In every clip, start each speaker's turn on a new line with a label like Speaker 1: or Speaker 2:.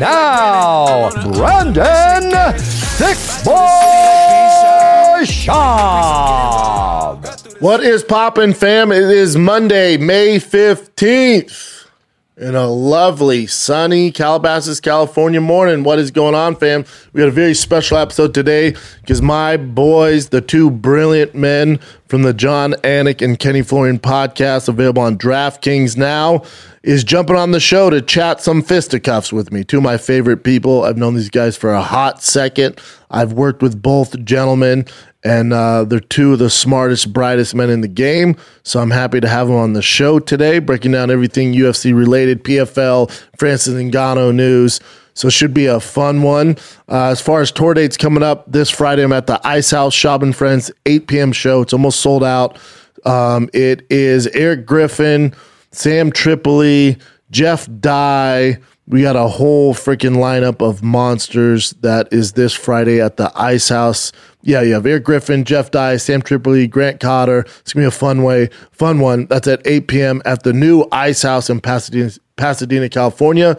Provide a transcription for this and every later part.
Speaker 1: now, Brendan Thick Boy Schaub.
Speaker 2: What is poppin', fam? It is Monday, May 15th. In a lovely, sunny Calabasas, California morning. What is going on, fam? We got a very special episode today because my boys, the two brilliant men from the Jon Anik and Kenny Florian podcast, available on DraftKings now, is jumping on the show to chat some fisticuffs with me. Two of my favorite people. I've known these guys for a hot second. I've worked with both gentlemen, and uh, they're two of the smartest, brightest men in the game. So I'm happy to have them on the show today, breaking down everything UFC related, PFL, Francis Ngannou news. So it should be a fun one. Uh, as far as tour dates coming up, this Friday I'm at the Ice House Schaub and Friends 8 p.m. show. It's almost sold out. Um, it is Eric Griffin, Sam Tripoli, Jeff Dye. We got a whole freaking lineup of monsters that is this Friday at the Ice House. Yeah, you have Eric Griffin, Jeff Dye, Sam Tripoli, Grant Cotter. It's gonna be a fun way, fun one. That's at 8 p.m. at the new Ice House in Pasadena, Pasadena, California.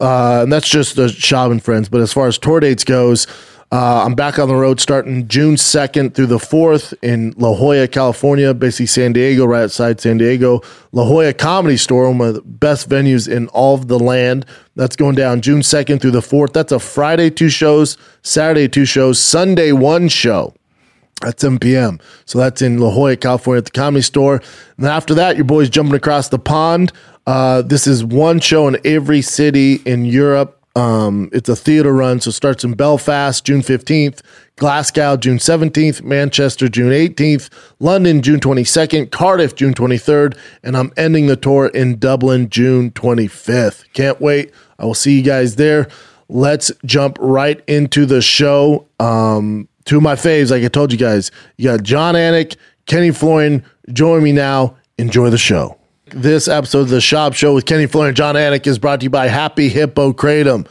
Speaker 2: Uh, and that's just the Schaub and Friends. But as far as tour dates goes, uh, I'm back on the road starting June 2nd through the 4th in La Jolla, California, basically San Diego, right outside San Diego. La Jolla Comedy Store, one of the best venues in all of the land. That's going down June 2nd through the 4th. That's a Friday, two shows, Saturday, two shows, Sunday, one show at 7 p.m. So that's in La Jolla, California at the Comedy Store. And after that, your boy's jumping across the pond. Uh, this is one show in every city in Europe. Um, it's a theater run, so it starts in Belfast, June 15th, Glasgow, June 17th, Manchester, June 18th, London, June 22nd, Cardiff, June 23rd, and I'm ending the tour in Dublin, June 25th. Can't wait. I will see you guys there. Let's jump right into the show. Um, two of my faves, like I told you guys, you got Jon Anik, Kenny Florian. Join me now. Enjoy the show. This episode of the Schaub Show with Kenny Florian and Jon Anik is brought to you by Happy Hippo Kratom.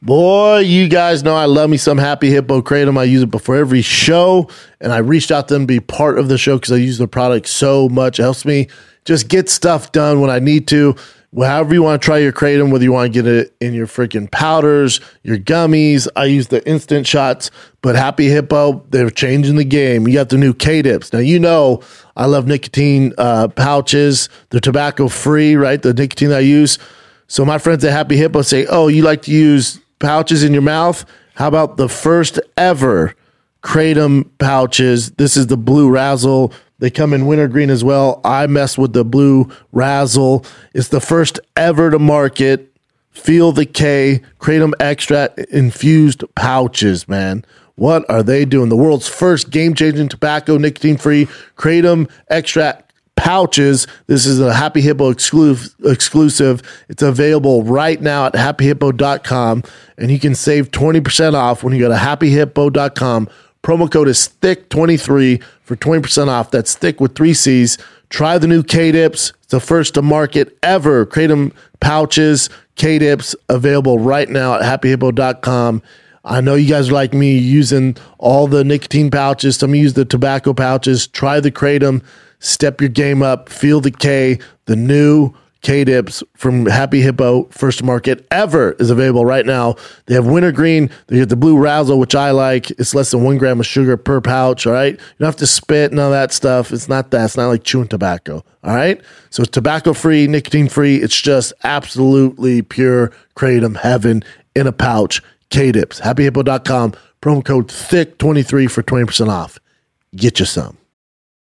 Speaker 2: Boy, you guys know I love me some Happy Hippo Kratom. I use it before every show, and I reached out to them to be part of the show because I use the product so much. It helps me just get stuff done when I need to. However, you want to try your kratom, whether you want to get it in your freaking powders, your gummies. I use the instant shots, but Happy Hippo, they're changing the game. You got the new K dips. Now, you know, I love nicotine uh, pouches. They're tobacco free, right? The nicotine I use. So, my friends at Happy Hippo say, Oh, you like to use pouches in your mouth? How about the first ever kratom pouches? This is the Blue Razzle they come in wintergreen as well. I mess with the blue Razzle. It's the first ever to market. Feel the K, Kratom Extract infused pouches, man. What are they doing? The world's first game changing tobacco, nicotine free Kratom Extract pouches. This is a Happy Hippo exclusive. exclusive. It's available right now at happyhippo.com, and you can save 20% off when you go to happyhippo.com Promo code is THICK23 for 20% off. That's thick with three C's. Try the new K Dips. It's the first to market ever. Kratom pouches, K Dips, available right now at happyhippo.com. I know you guys are like me using all the nicotine pouches. Some use the tobacco pouches. Try the Kratom. Step your game up. Feel the K. The new K Dips from Happy Hippo First Market ever is available right now. They have wintergreen. They get the blue Razzle, which I like. It's less than one gram of sugar per pouch. All right. You don't have to spit, and all that stuff. It's not that. It's not like chewing tobacco. All right. So it's tobacco free, nicotine free. It's just absolutely pure kratom heaven in a pouch. K Dips. HappyHippo.com. Promo code THICK23 for 20% off. Get you some.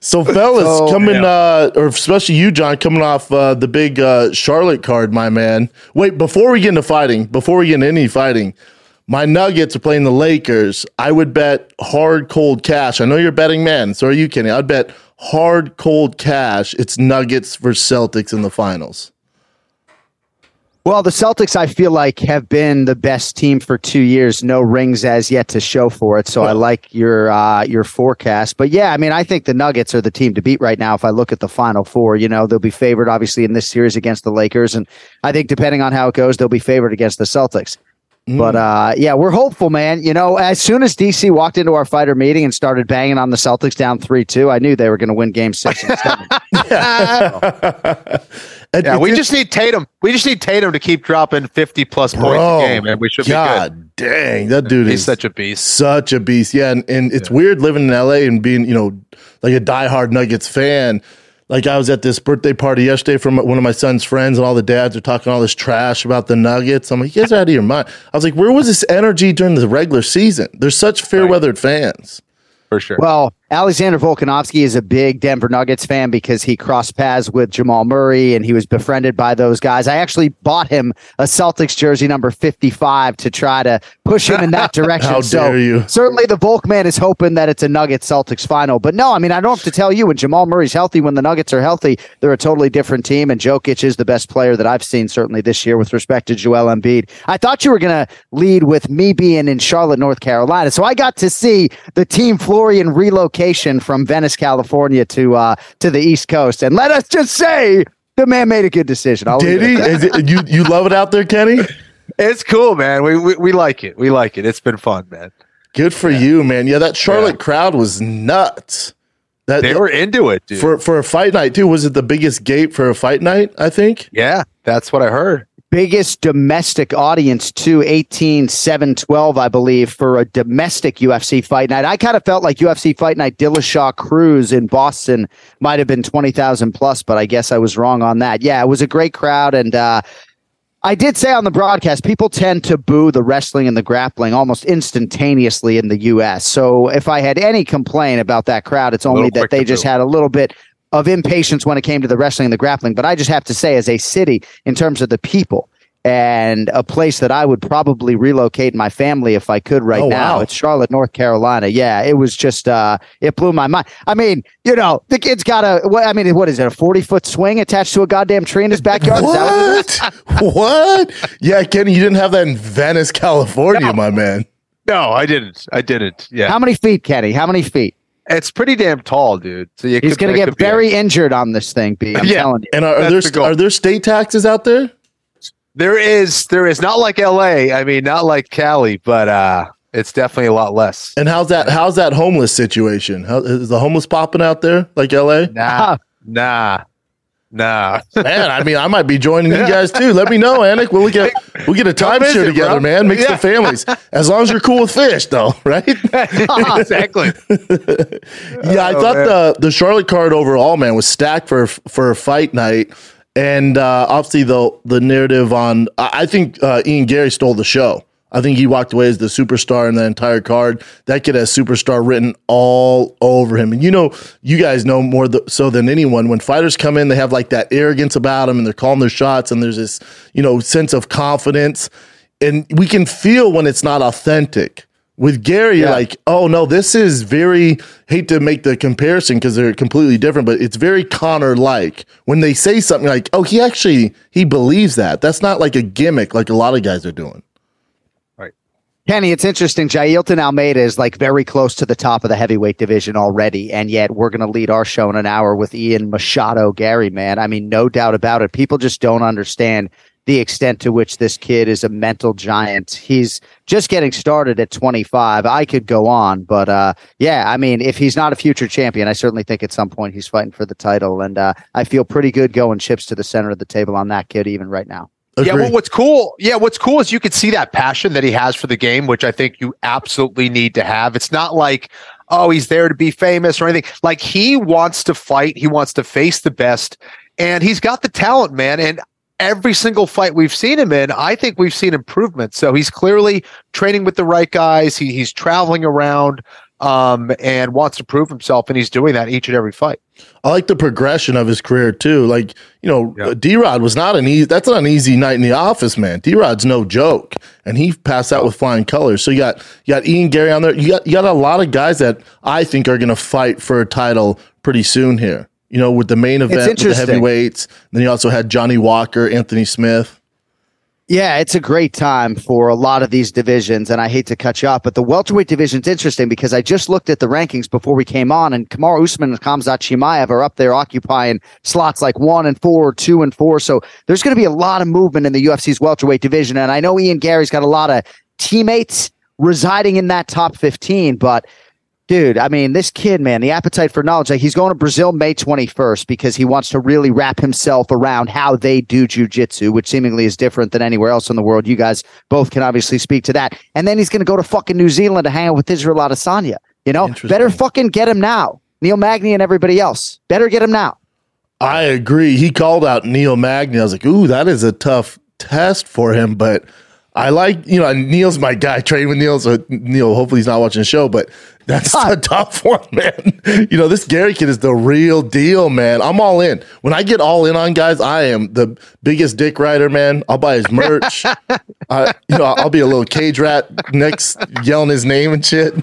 Speaker 2: So, fellas, coming, uh, or especially you, Jon, coming off uh, the big uh, Charlotte card, my man. Wait, before we get into fighting, before we get into any fighting, my Nuggets are playing the Lakers. I would bet hard, cold cash. I know you're betting man, so are you, Kenny? I'd bet hard, cold cash. It's Nuggets versus Celtics in the finals.
Speaker 3: Well, the Celtics, I feel like, have been the best team for two years. No rings as yet to show for it. So I like your uh, your forecast. But yeah, I mean, I think the Nuggets are the team to beat right now. If I look at the Final Four, you know, they'll be favored obviously in this series against the Lakers, and I think depending on how it goes, they'll be favored against the Celtics. But uh, yeah, we're hopeful, man. You know, as soon as DC walked into our fighter meeting and started banging on the Celtics down three two, I knew they were going to win Game Six and Seven.
Speaker 2: And
Speaker 4: Yeah,
Speaker 2: it's
Speaker 4: we
Speaker 2: in-
Speaker 4: just need Tatum. We just need Tatum to keep dropping 50 plus points
Speaker 2: Bro,
Speaker 4: a game, and we should be good.
Speaker 2: God dang, that dude
Speaker 4: He's
Speaker 2: is
Speaker 4: such a beast.
Speaker 2: such a beast. Yeah, and, and it's weird living in LA and being, you know, like a diehard Nuggets fan. Like I was at this birthday party yesterday from one of my son's friends, and all the dads are talking all this trash about the Nuggets. I'm like, you guys are out of your mind. I was like, where was this energy during the regular season? They're such fair weathered fans.
Speaker 4: For sure.
Speaker 3: Well, Alexander Volkanovsky is a big Denver Nuggets fan because he crossed paths with Jamal Murray and he was befriended by those guys. I actually bought him a Celtics jersey number 55 to try to push him in that direction.
Speaker 2: How
Speaker 3: so
Speaker 2: dare you.
Speaker 3: certainly the Volk man is hoping that it's a Nuggets Celtics final. But no, I mean, I don't have to tell you when Jamal Murray's healthy, when the Nuggets are healthy, they're a totally different team. And Jokic is the best player that I've seen certainly this year with respect to Joel Embiid. I thought you were going to lead with me being in Charlotte, North Carolina. So I got to see the Team Florian relocation from Venice, California to uh, to the East Coast. And let us just say the man made a good decision. I'll
Speaker 2: Did he?
Speaker 3: it at that.
Speaker 2: Is it, you you love it out there, Kenny?
Speaker 4: it's cool, man. We, we we like it. We like it. It's been fun, man.
Speaker 2: Good for you, man. Yeah, that Charlotte crowd was nuts. That
Speaker 4: They were into it, dude.
Speaker 2: for for a fight night too. Was it the biggest gate for a fight night? I think.
Speaker 4: yeah, that's what I heard.
Speaker 3: Biggest domestic audience to 18 7 12 i believe for a domestic ufc fight night. I kind of felt like ufc fight night dillashaw cruz in boston might have been 20000 plus but i guess i was wrong on that. Yeah it was a great crowd and uh I did say on the broadcast, people tend to boo the wrestling and the grappling almost instantaneously in the U.S. So if I had any complaint about that crowd, it's only that they just had a little bit of impatience when it came to the wrestling and the grappling. But I just have to say, as a city, in terms of the people and a place that I would probably relocate my family if I could right
Speaker 2: Oh,
Speaker 3: now,
Speaker 2: wow.
Speaker 3: it's Charlotte, North Carolina. Yeah, it was just, uh, it blew my mind. I mean, you know, the kid's got a, what, I mean, what is it, a 40 foot swing attached to a goddamn tree in his backyard? What?
Speaker 2: What? what? Yeah, Kenny, you didn't have that in Venice, California, my man.
Speaker 4: No, I didn't. I didn't. Yeah,
Speaker 3: How many feet, Kenny? How many feet?
Speaker 4: It's pretty damn tall, dude. So you
Speaker 3: He's going to get
Speaker 4: could be a-
Speaker 3: very injured on this thing, B. I'm
Speaker 4: Yeah.
Speaker 3: telling you.
Speaker 2: And are, are
Speaker 4: That's the
Speaker 2: there are there state taxes out there?
Speaker 4: There is. There is not like L.A. I mean, not like Cali, but uh, it's definitely a lot less.
Speaker 2: And how's that? How's that homeless situation? How, is the homeless popping out there like L.A.?
Speaker 4: Nah, nah, nah.
Speaker 2: Man, I mean, I might be joining you guys too. Let me know, Anik. We'll get we'll get a timeshare together,
Speaker 4: bro.
Speaker 2: man. Mix
Speaker 4: Yeah.
Speaker 2: the families, as long as you're cool with fish, though, right?
Speaker 4: exactly.
Speaker 2: Yeah, I
Speaker 4: Oh,
Speaker 2: thought
Speaker 4: man.
Speaker 2: the the Charlotte card overall, man, was stacked for for a fight night, and uh, obviously the the narrative on. I I think uh, Ian Garry stole the show. I think he walked away as the superstar in the entire card. That kid has superstar written all over him, and you know, you guys know more th- so than anyone. When fighters come in, they have like that arrogance about them, and they're calling their shots, and there's this you know sense of confidence, and we can feel when it's not authentic. With Garry,
Speaker 3: Yeah.
Speaker 2: like, oh no, this is very hate to make the comparison because they're completely different, but it's very Conor like when they say something like, oh, he actually he believes that. That's not like a gimmick like a lot of guys are doing.
Speaker 3: Kenny, it's interesting. Jailton Almeida is like very close to the top of the heavyweight division already, and yet we're going to lead our show in an hour with Ian Machado Garry. Man, I mean, no doubt about it. People just don't understand the extent to which this kid is a mental giant. He's just getting started at 25. I could go on, but uh, yeah, I mean, if he's not a future champion, I certainly think at some point he's fighting for the title, and uh, I feel pretty good going chips to the center of the table on that kid even right now.
Speaker 4: Yeah, well, what's cool? Yeah, what's cool is you can see that passion that he has for the game, which I think you absolutely need to have. It's not like, oh, he's there to be famous or anything. Like he wants to fight, he wants to face the best, and he's got the talent, man. And every single fight we've seen him in, I think we've seen improvement. So he's clearly training with the right guys. He, he's traveling around um, and wants to prove himself, and he's doing that each and every fight.
Speaker 2: I like the progression of his career too. Like you know,
Speaker 4: Yeah.
Speaker 2: D Rod was not an easy. That's not an easy night in the office, man. D Rod's no joke, and he passed out with flying colors. So you got you got Ian Garry on there. You got you got a lot of guys that I think are going to fight for a title pretty soon here. You know, with the main event with the heavyweights. Then you also had Johnny Walker, Anthony Smith.
Speaker 3: Yeah, it's a great time for a lot of these divisions, and I hate to cut you off, but the welterweight division's interesting because I just looked at the rankings before we came on, and Kamaru Usman and Khamzat Chimaev are up there occupying slots like one and four, two and four. So there's going to be a lot of movement in the UFC's welterweight division, and I know Ian Garry's got a lot of teammates residing in that top 15, but dude, I mean, this kid, man, the appetite for knowledge. Like he's going to Brazil May 21st because he wants to really wrap himself around how they do jujitsu, which seemingly is different than anywhere else in the world. You guys both can obviously speak to that. And then he's going to go to fucking New Zealand to hang out with Israel Adesanya. You know, better fucking get him now. Neil Magny and everybody else. Better get him now.
Speaker 2: I agree. He called out Neil Magny. I was like, ooh, that is a tough test for him, but I like, you know, Neil's my guy. Train with Neil, so Neil, hopefully he's not watching the show, but that's a tough one, man. You know, this Garry kid is the real deal, man. I'm all in. When I get all in on guys, I am the biggest dick rider, man. I'll buy his merch. uh, you know, I'll be a little cage rat next, yelling his name and shit.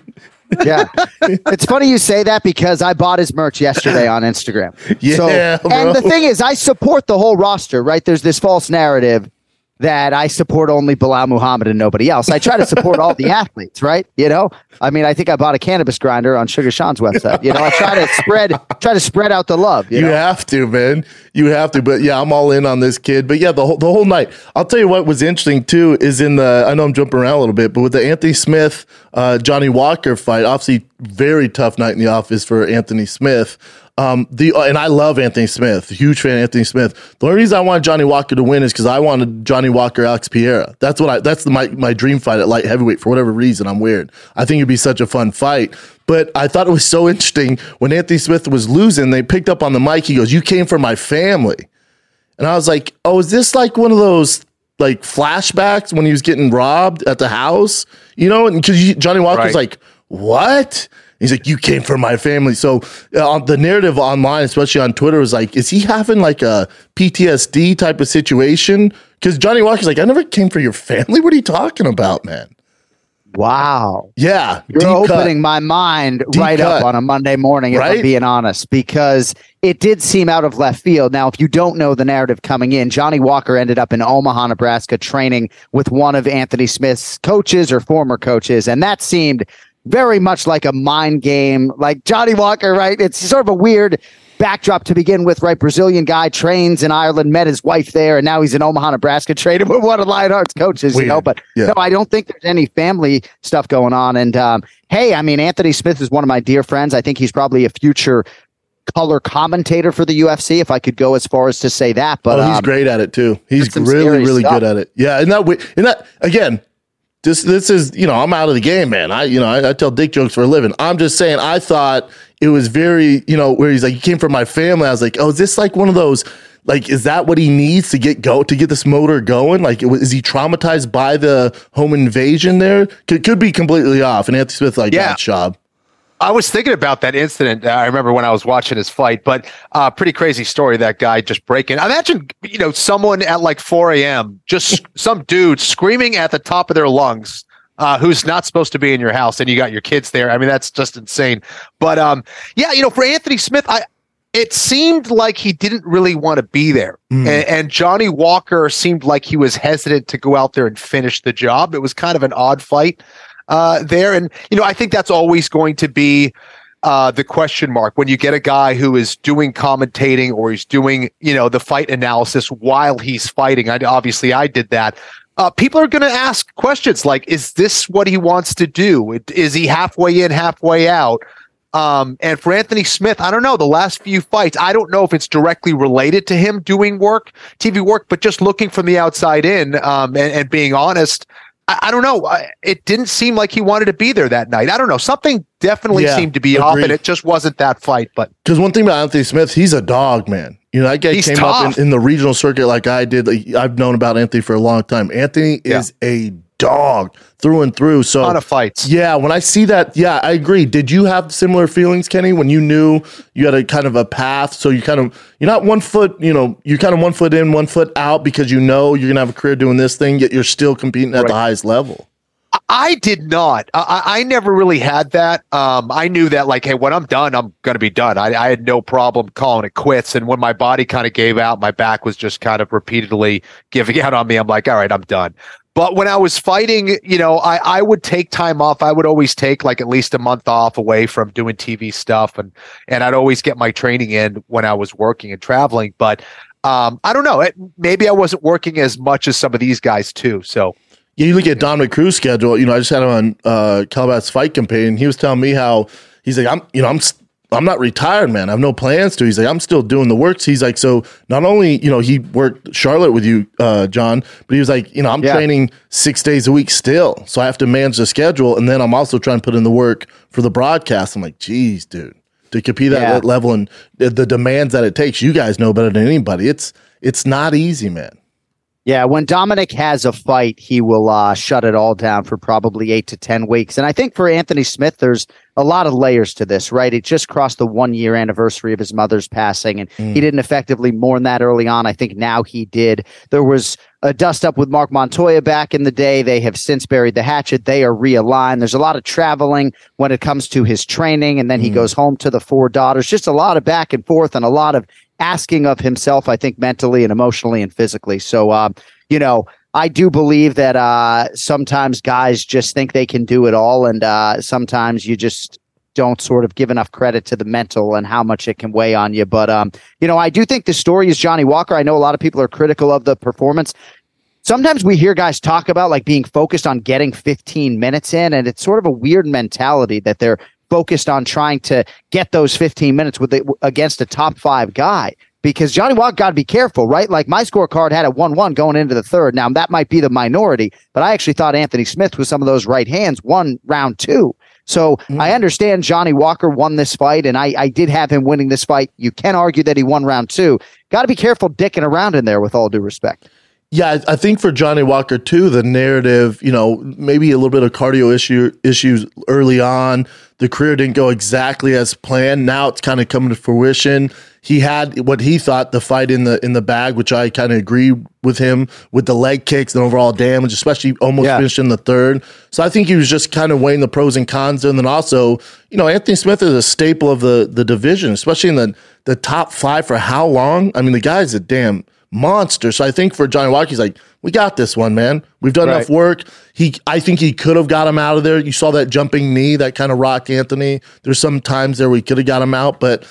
Speaker 3: yeah. It's funny you say that because I bought his merch yesterday on Instagram.
Speaker 2: Yeah.
Speaker 3: So, and the thing is, I support the whole roster, right? There's this false narrative that I support only Belal Muhammad and nobody else. I try to support all the athletes, right? You know, I mean, I think I bought a cannabis grinder on Sugar Sean's website. You know, I try to spread, try to spread out the love. You,
Speaker 2: You
Speaker 3: know?
Speaker 2: have to, man. You have to. But yeah, I'm all in on this kid. But yeah, the whole the whole night. I'll tell you what was interesting too is in the. I know I'm jumping around a little bit, but with the Anthony Smith, uh, Johnny Walker fight, obviously very tough night in the office for Anthony Smith. Um, the and I love Anthony Smith, huge fan of Anthony Smith. The only reason I wanted Johnny Walker to win is because I wanted Johnny Walker, Alex Pereira. That's what I. That's the, my my dream fight at light heavyweight for whatever reason. I'm weird. I think it'd be such a fun fight. But I thought it was so interesting when Anthony Smith was losing. They picked up on the mic. He goes, "You came from my family," and I was like, "Oh, is this like one of those?" Like flashbacks when he was getting robbed at the house, you know, and because Johnny Walker's
Speaker 4: Right.
Speaker 2: like, "What?" He's like, "You came from my family." So uh, the narrative online, especially on Twitter, was like, "Is he having like a PTSD type of situation?" Because Johnny Walker's like, "I never came from your family. What are you talking about, man?"
Speaker 3: Wow.
Speaker 2: Yeah,
Speaker 3: You're
Speaker 2: deep cut.
Speaker 3: opening my mind
Speaker 2: Deep
Speaker 3: right
Speaker 2: cut.
Speaker 3: up on a Monday morning, if
Speaker 2: Right?
Speaker 3: I'm being honest, because it did seem out of left field. Now, if you don't know the narrative coming in, Johnny Walker ended up in Omaha, Nebraska, training with one of Anthony Smith's coaches or former coaches, and that seemed very much like a mind game. Like Johnny Walker, right? It's sort of a weird backdrop to begin with, right? Brazilian guy trains in Ireland, met his wife there, and now he's in Omaha, Nebraska, training with one of Lionheart's coaches, you know. But
Speaker 2: Yeah.
Speaker 3: no, I don't think there's any family stuff going on. And um, hey, I mean, Anthony Smith is one of my dear friends. I think he's probably a future color commentator for the UFC, if I could go as far as to say that. But
Speaker 2: oh, he's
Speaker 3: um,
Speaker 2: great at it too. He's really, really
Speaker 3: stuff.
Speaker 2: good at it. Yeah, and that, and that again, this this is you know I'm out of the game, man. I you know I, I tell dick jokes for a living. I'm just saying I thought it was very you know where he's like he came from my family. I was like, oh, is this like one of those? Like, is that what he needs to get go to get this motor going? Like, was- is he traumatized by the home invasion? There could, could be completely off. And Anthony Smith like
Speaker 4: Yeah.
Speaker 2: that job.
Speaker 4: I was thinking about that incident. I remember when I was watching his fight, but uh, pretty crazy story. That guy just breaking. Imagine, you know, someone at like 4 a.m., just some dude screaming at the top of their lungs, uh, who's not supposed to be in your house, and you got your kids there. I mean, that's just insane. But um, yeah, you know, for Anthony Smith, I it seemed like he didn't really want to be there,
Speaker 2: Mm.
Speaker 4: and, and Johnny Walker seemed like he was hesitant to go out there and finish the job. It was kind of an odd fight uh, there. And, you know, I think that's always going to be uh, the question mark when you get a guy who is doing commentating or he's doing, you know, the fight analysis while he's fighting. I obviously I did that. Uh, people are going to ask questions like, is this what he wants to do? Is he halfway in, halfway out? Um, and for Anthony Smith, I don't know. The last few fights, I don't know if it's directly related to him doing work, TV work, but just looking from the outside in um, and, and being honest, I, I don't know. I, it didn't seem like he wanted to be there that night. I don't know. Something definitely
Speaker 2: Yeah,
Speaker 4: seemed to be off, and it just wasn't that fight. But
Speaker 2: Because one thing about Anthony Smith, he's a dog, man. You know, that guy
Speaker 4: He's
Speaker 2: came
Speaker 4: tough.
Speaker 2: up in, in the regional circuit like I did. Like, I've known about Anthony for a long time. Anthony
Speaker 4: Yeah.
Speaker 2: is a dog through and through. So,
Speaker 4: a lot of fights.
Speaker 2: yeah, when I see that, yeah, I agree. Did you have similar feelings, Kenny, when you knew you had a kind of a path? So you kind of, you're not one foot, you know, you're kind of one foot in, one foot out because you know you're to have a career doing this thing, yet you're still competing at the highest level.
Speaker 4: I did not. I, I never really had that. Um, I knew that, like, hey, when I'm done, I'm going to be done. I, I, had no problem calling it quits. And when my body kind of gave out, my back was just kind of repeatedly giving out on me. I'm like, all right, I'm done. But when I was fighting, you know, I, I would take time off. I would always take like at least a month off away from doing TV stuff, and and I'd always get my training in when I was working and traveling. But um, I don't know. It, maybe I wasn't working as much as some of these guys too. So
Speaker 2: Yeah, you look at Dominick Cruz schedule. You know, I just had him on uh, Calabas Fight Campaign. He was telling me how he's like, I'm, you know, I'm, I'm not retired, man. I have no plans to. He's like, I'm still doing the works. He's like, so not only, you know, he worked Charlotte with you, uh, John, but he was like, you know, I'm
Speaker 3: Yeah.
Speaker 2: training six days a week still, so I have to manage the schedule, and then I'm also trying to put in the work for the broadcast. I'm like, geez, dude, to compete at
Speaker 3: Yeah.
Speaker 2: that level and the, demands that it takes, you guys know better than anybody. It's it's not easy, man.
Speaker 3: Yeah, when Dominick has a fight, he will uh, shut it all down for probably eight to 10 weeks. And I think for Anthony Smith, there's a lot of layers to this, right? It just crossed the one year anniversary of his mother's passing, and he didn't effectively mourn that early on. I think now he did. There was a dust up with Marc Montoya back in the day. They have since buried the hatchet. They are realigned. There's a lot of traveling when it comes to his training, and then he goes home to the four daughters. Just a lot of back and forth and a lot of asking of himself, I think, mentally and emotionally and physically. So, um, you know, I do believe that uh, sometimes guys just think they can do it all, and uh, sometimes you just don't sort of give enough credit to the mental and how much it can weigh on you. But um, you know, I do think the story is Johnny Walker. I know a lot of people are critical of the performance. Sometimes we hear guys talk about like being focused on getting 15 minutes in, and it's sort of a weird mentality that they're focused on trying to get those 15 minutes with the, against a top five guy. Because Johnny Walker got to be careful, right? Like my scorecard had a 1 1 going into the third. Now, that might be the minority, but I actually thought Anthony Smith with some of those right hands won round two. So mm-hmm. I understand Johnny Walker won this fight, and I, I did have him winning this fight. You can argue that he won round two. Got to be careful dicking around in there with all due respect.
Speaker 2: Yeah, I I think for Johnny Walker too, the narrative, you know, maybe a little bit of cardio issue issues early on. The career didn't go exactly as planned. Now it's kind of coming to fruition. He had what he thought the fight in the in the bag, which I kind of agree with him with the leg kicks and overall damage, especially almost
Speaker 3: Yeah.
Speaker 2: finished in the third. So I think he was just kind of weighing the pros and cons, and then also, you know, Anthony Smith is a staple of the the division, especially in the the top five for how long? I mean, the guy's a damn monster. So I think for Johnny Walker, he's like, we got this one, man. We've done
Speaker 3: Right.
Speaker 2: enough work. He, I think he could have got him out of there. You saw that jumping knee that kind of rocked Anthony. There's some times there we could have got him out, but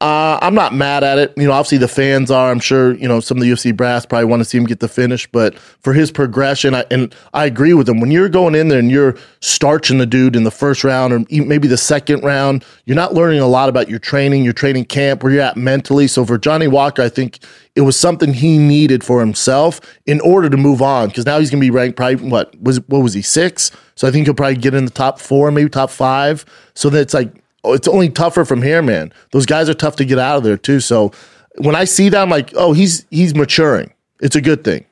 Speaker 2: uh, I'm not mad at it. You know, obviously the fans are. I'm sure you know some of the UFC brass probably want to see him get the finish, but for his progression, I, and I agree with him. When you're going in there and you're starching the dude in the first round or maybe the second round, you're not learning a lot about your training, your training camp, where you're at mentally. So for Johnny Walker, I think it was something he needed for himself in order to move on because now he's going to be ranked probably what was what was he six? So I think he'll probably get in the top four, maybe top five. So that's like Oh, it's only tougher from here, man. Those guys are tough to get out of there too. So when I see that, I'm like, oh, he's he's maturing. It's a good thing.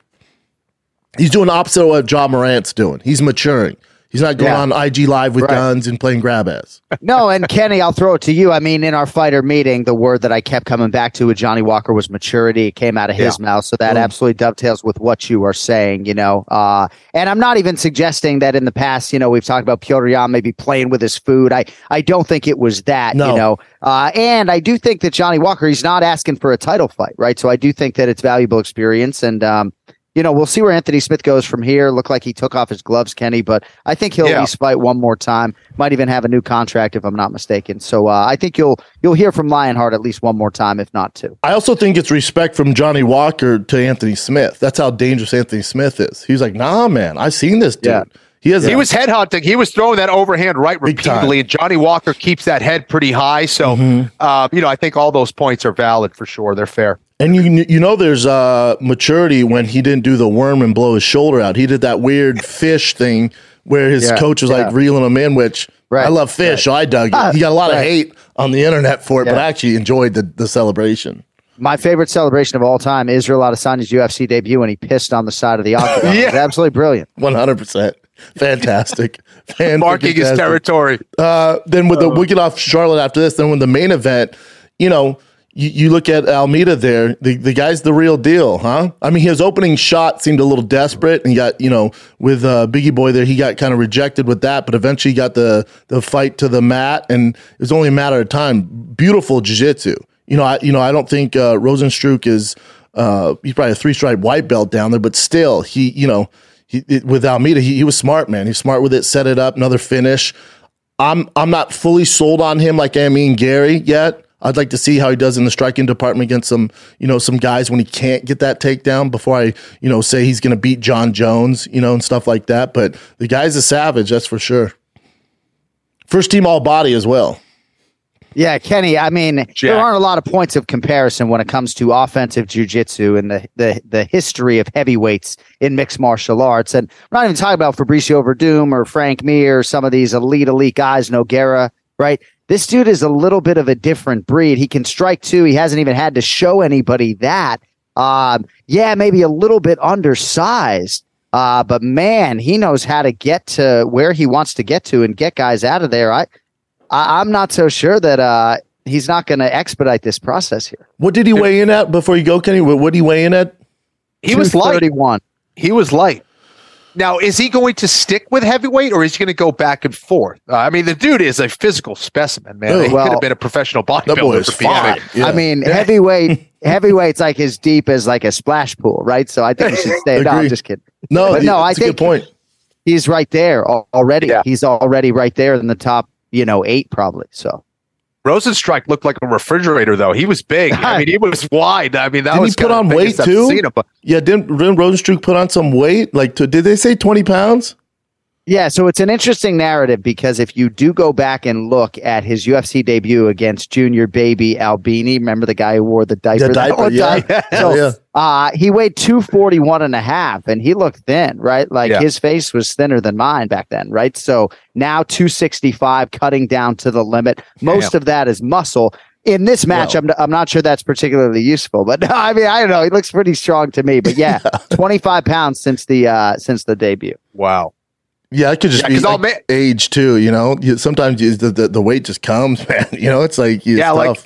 Speaker 2: He's doing the opposite of what John Morant's doing. He's maturing. He's not going
Speaker 3: Yeah.
Speaker 2: on IG live with
Speaker 3: Right.
Speaker 2: guns and playing grab ass.
Speaker 3: No, and Kenny, I'll throw it to you. I mean, in our fighter meeting, the word that I kept coming back to with Johnny Walker was maturity. It came out of his mouth. So that absolutely dovetails with what you are saying, you know. Uh, and I'm not even suggesting that in the past, you know, we've talked about Petr Yan maybe playing with his food. I, I don't think it was that,
Speaker 2: No.
Speaker 3: you know. Uh, and I do think that Johnny Walker, he's not asking for a title fight, right? So I do think that it's valuable experience. And, um, you know, we'll see where Anthony Smith goes from here. Look like he took off his gloves, Kenny, but I think he'll
Speaker 4: Yeah.
Speaker 3: at least fight one more time. Might even have a new contract if I'm not mistaken. So uh, I think you'll you'll hear from Lionheart at least one more time, if not two.
Speaker 2: I also think it's respect from Johnny Walker to Anthony Smith. That's how dangerous Anthony Smith is. He's like, nah, man, I've seen this dude.
Speaker 3: Yeah.
Speaker 2: He has
Speaker 4: He was headhunting. He was throwing that overhand right repeatedly, and Johnny Walker keeps that head pretty high. So,
Speaker 2: Mm-hmm.
Speaker 4: uh, you know, I think all those points are valid for sure. They're fair.
Speaker 2: And you you know there's uh maturity when he didn't do the worm and blow his shoulder out. He did that weird fish thing where his
Speaker 3: Yeah,
Speaker 2: coach was
Speaker 3: yeah.
Speaker 2: like reeling him in, which
Speaker 3: Right,
Speaker 2: I love fish, so I dug it. He got a lot of hate on the internet for it, but I actually enjoyed the, the celebration.
Speaker 3: My favorite celebration of all time, is Israel Adesanya's UFC debut, when he pissed on the side of the octagon.
Speaker 4: Yeah.
Speaker 3: absolutely brilliant.
Speaker 2: One hundred percent. Fantastic. Fan-
Speaker 4: Marking his territory.
Speaker 2: Uh, then with the we get off Charlotte after this. Then with the main event, you know, you, you look at Almeida there, the, the guy's the real deal, huh? I mean, his opening shot seemed a little desperate and got, you know, with uh, Bigi Boy there, he got kind of rejected with that, but eventually got the, the fight to the mat and it was only a matter of time. Beautiful jiu jitsu. You know, I, you know, I don't think uh, Rozenstruik is, uh, he's probably a three stripe white belt down there, but still, he, you know, he, it, with Almeida, he, he was smart, man. He's smart with it, set it up, another finish. I'm I'm not fully sold on him like I mean Garry yet. I'd like to see how he does in the striking department against some, you know, some guys when he can't get that takedown before I, you know, say he's going to beat Jon Jones, you know, and stuff like that. But the guy's a savage, that's for sure. First team all body as well.
Speaker 3: Yeah, Kenny. I mean,
Speaker 4: Jack.
Speaker 3: there aren't a lot of points of comparison when it comes to offensive jujitsu and the, the the history of heavyweights in mixed martial arts. And we're not even talking about Fabricio Werdum or Frank Mir or some of these elite elite guys, Nogueira, right? This dude is a little bit of a different breed. He can strike too. He hasn't even had to show anybody that. Um, yeah, maybe a little bit undersized. Uh, but man, he knows how to get to where he wants to get to and get guys out of there. I, I I'm not so sure that uh, he's not going to expedite this process here.
Speaker 2: What did he weigh in at before you go, Kenny? What, what did he weigh in at?
Speaker 4: He was light.
Speaker 3: 31.
Speaker 4: He was light. Now, is he going to stick with heavyweight or is he going to go back and forth? Uh, I mean, the dude is a physical specimen, man. He
Speaker 3: well,
Speaker 4: could have been a professional
Speaker 2: That boy
Speaker 4: bodybuilder
Speaker 2: is
Speaker 4: for
Speaker 2: fine. Yeah.
Speaker 3: I mean, heavyweight heavyweight's like as deep as like a splash pool, right? So I think he should stay. no, I'm just kidding.
Speaker 2: no,
Speaker 3: but no, I
Speaker 2: it's a good
Speaker 3: think-
Speaker 2: point.
Speaker 3: He's right there already.
Speaker 4: Yeah.
Speaker 3: He's already right there in the top, you know, eight probably. So
Speaker 4: Rozenstruik looked like a refrigerator, though. He was big. I mean, he was wide. I mean, that
Speaker 2: Didn't he put on weight, too?
Speaker 4: him,
Speaker 2: Yeah, didn't, didn't Rozenstruik put on some weight? Like, to, did they say 20 pounds?
Speaker 3: Yeah, so it's an interesting narrative because if you do go back and look at his UFC debut against Junior Baby Albini, remember the guy who wore the diaper?
Speaker 2: The diaper, yeah. Hell yeah.
Speaker 3: Uh, he weighed 241 and a half and he looked thin, right? Like
Speaker 4: Yeah.
Speaker 3: his face was thinner than mine back then, right? So now 265, cutting down to the limit. Most of that is muscle. In this match,
Speaker 2: Well-
Speaker 3: I'm, I'm not sure that's particularly useful, but no, I mean, I don't know. He looks pretty strong to me, but yeah, 25 pounds since the, uh, since the debut.
Speaker 4: wow.
Speaker 2: Yeah, it could just
Speaker 4: Yeah,
Speaker 2: be like
Speaker 4: ma-
Speaker 2: age too. You know, You- sometimes you, the, the the weight just comes, man. You know, it's like it's
Speaker 4: Yeah, like-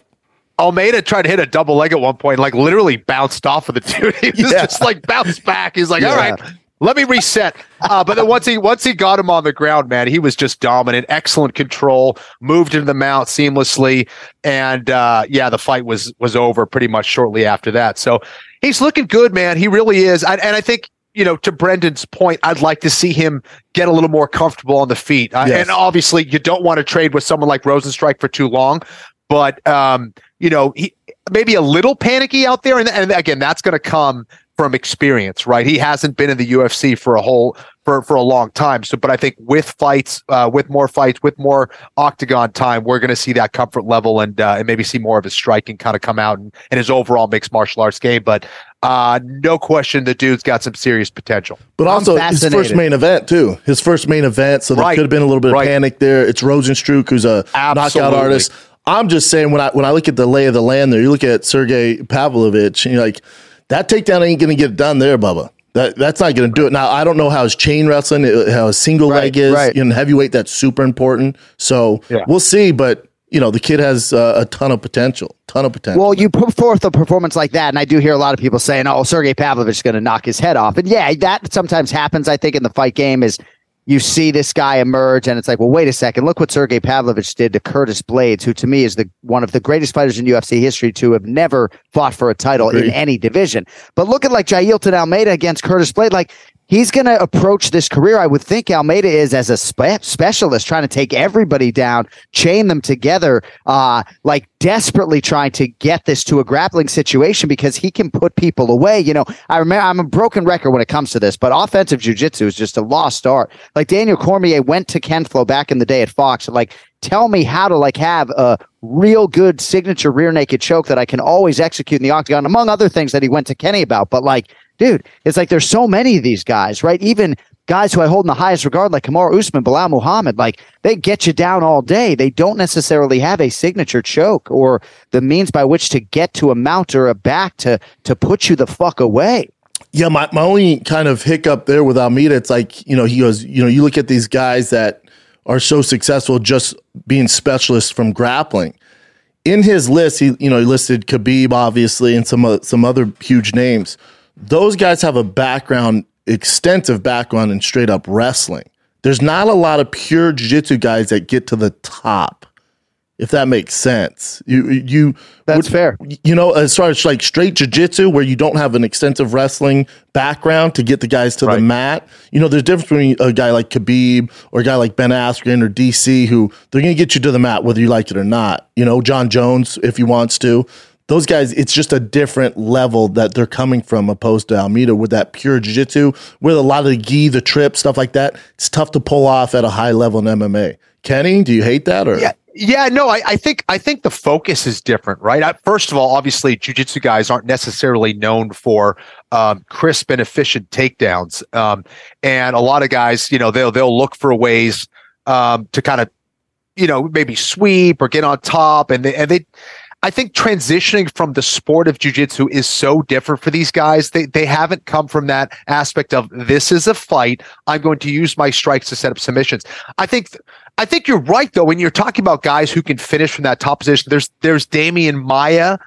Speaker 4: Almeida tried to hit a double leg at one point, like literally bounced off of the dude. He just,
Speaker 2: Yeah.
Speaker 4: just like bounced back. He's like,
Speaker 3: Yeah.
Speaker 4: all right, let me reset. Uh, but then once he once he got him on the ground, man, he was just dominant, excellent control, moved into the mount seamlessly, and uh, yeah, the fight was was over pretty much shortly after that. So he's looking good, man. He really is, I, and I think. You know, to Brendan's point, I'd like to see him get a little more comfortable on the feet. Uh,
Speaker 2: Yes.
Speaker 4: And obviously, you don't want to trade with someone like Rozenstruik for too long. But um, you know, he maybe a little panicky out there, and, and again, that's going to come from experience, right? He hasn't been in the UFC for a whole for for a long time. So, but I think with fights, uh, with more fights, with more octagon time, we're going to see that comfort level and uh, and maybe see more of his striking kind of come out and, and his overall mixed martial arts game. But uh, no question, the dude's got some serious potential.
Speaker 2: But
Speaker 3: I'm
Speaker 2: also his first main event too. His first main event, so there
Speaker 4: Right.
Speaker 2: could have been a little bit of
Speaker 4: Right.
Speaker 2: panic there. It's Rozenstruik, who's a knockout artist. I'm just saying when I when I look at the lay of the land there, you look at Sergey Pavlovich, and you're like, that takedown ain't gonna get done there, Bubba. That that's not gonna do it. Now I don't know how his chain wrestling, uh, how his single
Speaker 3: Right,
Speaker 2: leg is.
Speaker 3: right.
Speaker 2: You know, heavyweight that's super important. So
Speaker 4: Yeah.
Speaker 2: we'll see. But you know, the kid has uh, a ton of potential. Ton of potential.
Speaker 3: Well, you put forth a performance like that, and I do hear a lot of people saying, "Oh, Sergey Pavlovich is going to knock his head off." And yeah, that sometimes happens. I think in the fight game is you see this guy emerge, and it's like, well, wait a second, look what Sergey Pavlovich did to Curtis Blaydes, who to me is the one of the greatest fighters in UFC history to have never fought for a title in any division. But look at like Jailton Almeida against Curtis Blade, like. He's going to approach this career. I would think Almeida is as a spe- specialist, trying to take everybody down, chain them together, uh, like desperately trying to get this to a grappling situation because he can put people away. You know, I remember I'm a broken record when it comes to this, but offensive jujitsu is just a lost art. Like Daniel Cormier went to Ken Flo back in the day at Fox, like tell me how to like have a real good signature rear naked choke that I can always execute in the octagon, among other things that he went to Kenny about. But like, dude, it's like there's so many of these guys, right? Even guys who I hold in the highest regard, like Kamar Usman, Belal Muhammad, like they get you down all day. They don't necessarily have a signature choke or the means by which to get to a mount or a back to to put you the fuck away.
Speaker 2: Yeah, my, my only kind of hiccup there with Almeida, it's like, you know, he goes, you know, you look at these guys that are so successful just being specialists from grappling. in his list, he you know he listed Khabib obviously and some o- some other huge names. Those guys have a background, extensive background in straight up wrestling. There's not a lot of pure jiu-jitsu guys that get to the top, if that makes sense. You you
Speaker 3: That's fair.
Speaker 2: You know, as far as like straight jiu-jitsu where you don't have an extensive wrestling background to get the guys to the mat. You know, there's a difference between a guy like Khabib or a guy like Ben Askren or DC who they're going to get you to the mat whether you like it or not. You know, Jon Jones if he wants to. Those guys, it's just a different level that they're coming from opposed to Almeida with that pure jiu-jitsu, with a lot of the gi, the trip, stuff like that. It's tough to pull off at a high level in MMA. Kenny, do you hate that or
Speaker 4: Yeah, yeah, no, I, I think I think the focus is different, right? I, first of all, obviously, jujitsu guys aren't necessarily known for um, crisp and efficient takedowns, um, and a lot of guys, you know, they'll they'll look for ways um, to kind of, you know, maybe sweep or get on top, and they and they. I think transitioning from the sport of jujitsu is so different for these guys. They they haven't come from that aspect of this is a fight. I'm going to use my strikes to set up submissions. I think I think you're right though when you're talking about guys who can finish from that top position. There's there's Demian Maia,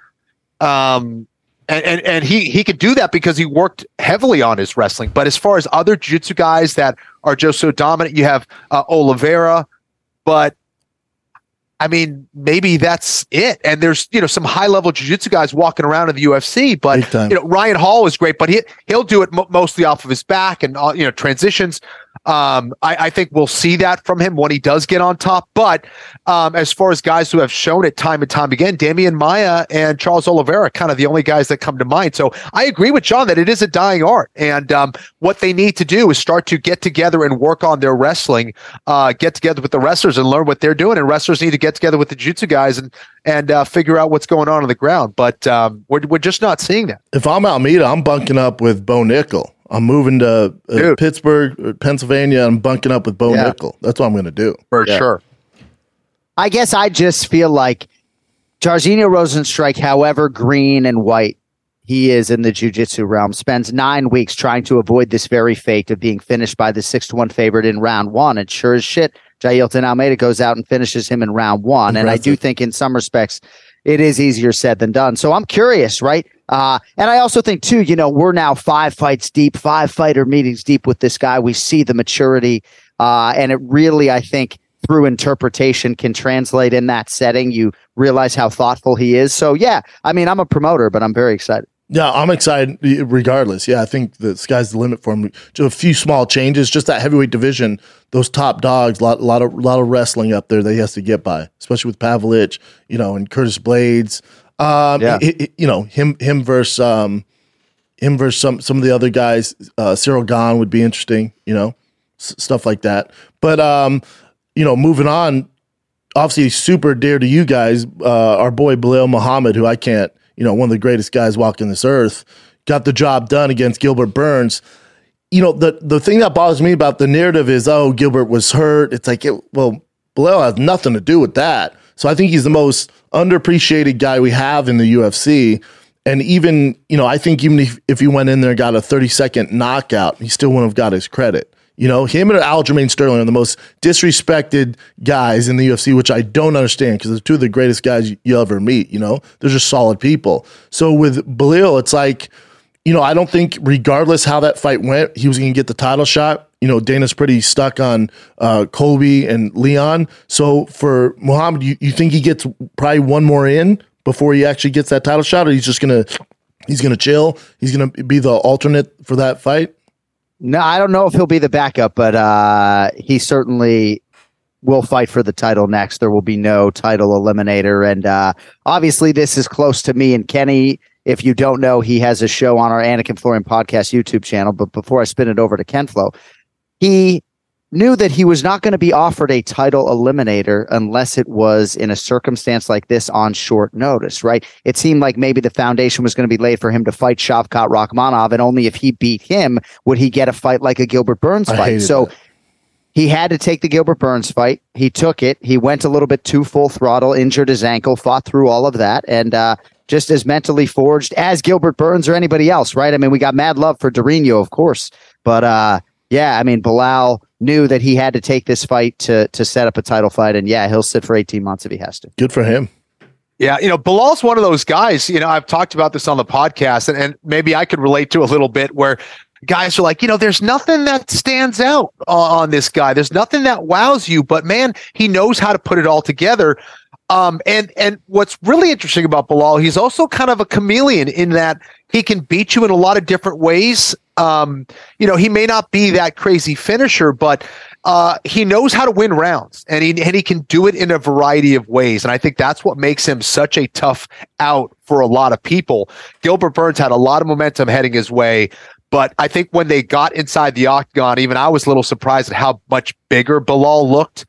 Speaker 4: um, and and and he he could do that because he worked heavily on his wrestling. But as far as other jiu-jitsu guys that are just so dominant, you have uh, Oliveira, but I mean, maybe that's it. And there's, you know, some high level jiu-jitsu guys walking around in the UFC, but you know, Ryan Hall is great, but he he'll do it mo- mostly off of his back and uh, you know transitions. Um, I, I think we'll see that from him when he does get on top. But um, as far as guys who have shown it time and time again, Demian Maia and Charles Oliveira, kind of the only guys that come to mind. So I agree with Jon that it is a dying art, and um, what they need to do is start to get together and work on their wrestling, uh, get together with the wrestlers and learn what they're doing. And wrestlers need to get together with the jiu-jitsu guys and and uh, figure out what's going on on the ground. But um, we're we're just not seeing that.
Speaker 2: if I'm Almeida, I'm bunking up with Bo Nickal. I'm moving to uh, Pittsburgh, Pennsylvania. I'm bunking up with Bo
Speaker 3: Yeah.
Speaker 2: Nickel. That's what I'm going to do.
Speaker 4: For
Speaker 3: Yeah.
Speaker 4: sure.
Speaker 3: I guess I just feel like Jairzinho Rozenstruik, however green and white he is in the jiu-jitsu realm, spends nine weeks trying to avoid this very fate of being finished by the six to one favorite in round one. And sure as shit, Jailton Almeida goes out and finishes him in round one. And I do think in some respects it is easier said than done. So I'm curious, right? Uh, and I also think too, you know, we're now five fights deep, five fighter meetings deep with this guy. We see the maturity, uh, and it really, I think, through interpretation can translate in that setting. You realize how thoughtful he is. So yeah, I mean, I'm a promoter, but I'm very excited.
Speaker 2: Yeah, I'm excited regardless. Yeah, I think the sky's the limit for him. Just a few small changes, just that heavyweight division, those top dogs, lot, a lot of a lot of wrestling up there that he has to get by, especially with Pavlich, you know, and Curtis Blaydes. Um,
Speaker 3: Yeah.
Speaker 2: it- it- you know, him him versus um, him versus some some of the other guys. Uh, Ciryl Gane would be interesting, you know, s- stuff like that. But um, you know, moving on, obviously super dear to you guys. Uh, our boy Belal Muhammad, who I can't, you know, one of the greatest guys walking this earth, got the job done against Gilbert Burns. You know, the the thing that bothers me about the narrative is, oh, Gilbert was hurt. It's like, it, well, Belal has nothing to do with that. So I think he's the most underappreciated guy we have in the UFC. And even, you know, I think even if, if he went in there and got a 30 second knockout, he still wouldn't have got his credit. You know, him and Aljamain Sterling are the most disrespected guys in the UFC, which I don't understand because they're two of the greatest guys you- ever meet. You know, they're just solid people. So with Belal, it's like, you know, I don't think regardless how that fight went, he was going to get the title shot. You know, Dana's pretty stuck on uh, Colby and Leon. So for Muhammad, you, you think he gets probably one more in before he actually gets that title shot, or he's just gonna he's gonna chill? He's gonna be the alternate for that fight.
Speaker 3: No, I don't know if he'll be the backup, but uh, he certainly will fight for the title next. There will be no title eliminator. And uh, obviously, this is close to me and Kenny. If you don't know, he has a show on our Anik and Florian podcast YouTube channel. But before I spin it over to Ken Flo, he knew that he was not going to be offered a title eliminator unless it was in a circumstance like this on short notice, right? It seemed like maybe the foundation was going to be laid for him to fight Shavkat Rakhmonov, and only if he beat him would he get a fight like a Gilbert Burns fight. So
Speaker 2: that.
Speaker 3: he had to take the Gilbert Burns fight. He took it. He went a little bit too full throttle, injured his ankle, fought through all of that, and uh, just as mentally forged as Gilbert Burns or anybody else, right? I mean, we got mad love for Durinho, of course, but uh, yeah, I mean, Belal knew that he had to take this fight to to set up a title fight, and yeah, he'll sit for eighteen months if he has to.
Speaker 2: Good for him.
Speaker 4: Yeah, you know, Belal's one of those guys. You know, I've talked about this on the podcast, and, and maybe I could relate to a little bit where guys are like, you know, there's nothing that stands out on, on this guy. There's nothing that wows you, but man, he knows how to put it all together. Um, and and what's really interesting about Belal, he's also kind of a chameleon in that he can beat you in a lot of different ways. Um, you know, he may not be that crazy finisher, but uh, he knows how to win rounds, and he and he can do it in a variety of ways. And I think that's what makes him such a tough out for a lot of people. Gilbert Burns had a lot of momentum heading his way. But I think when they got inside the octagon, even I was a little surprised at how much bigger Belal looked.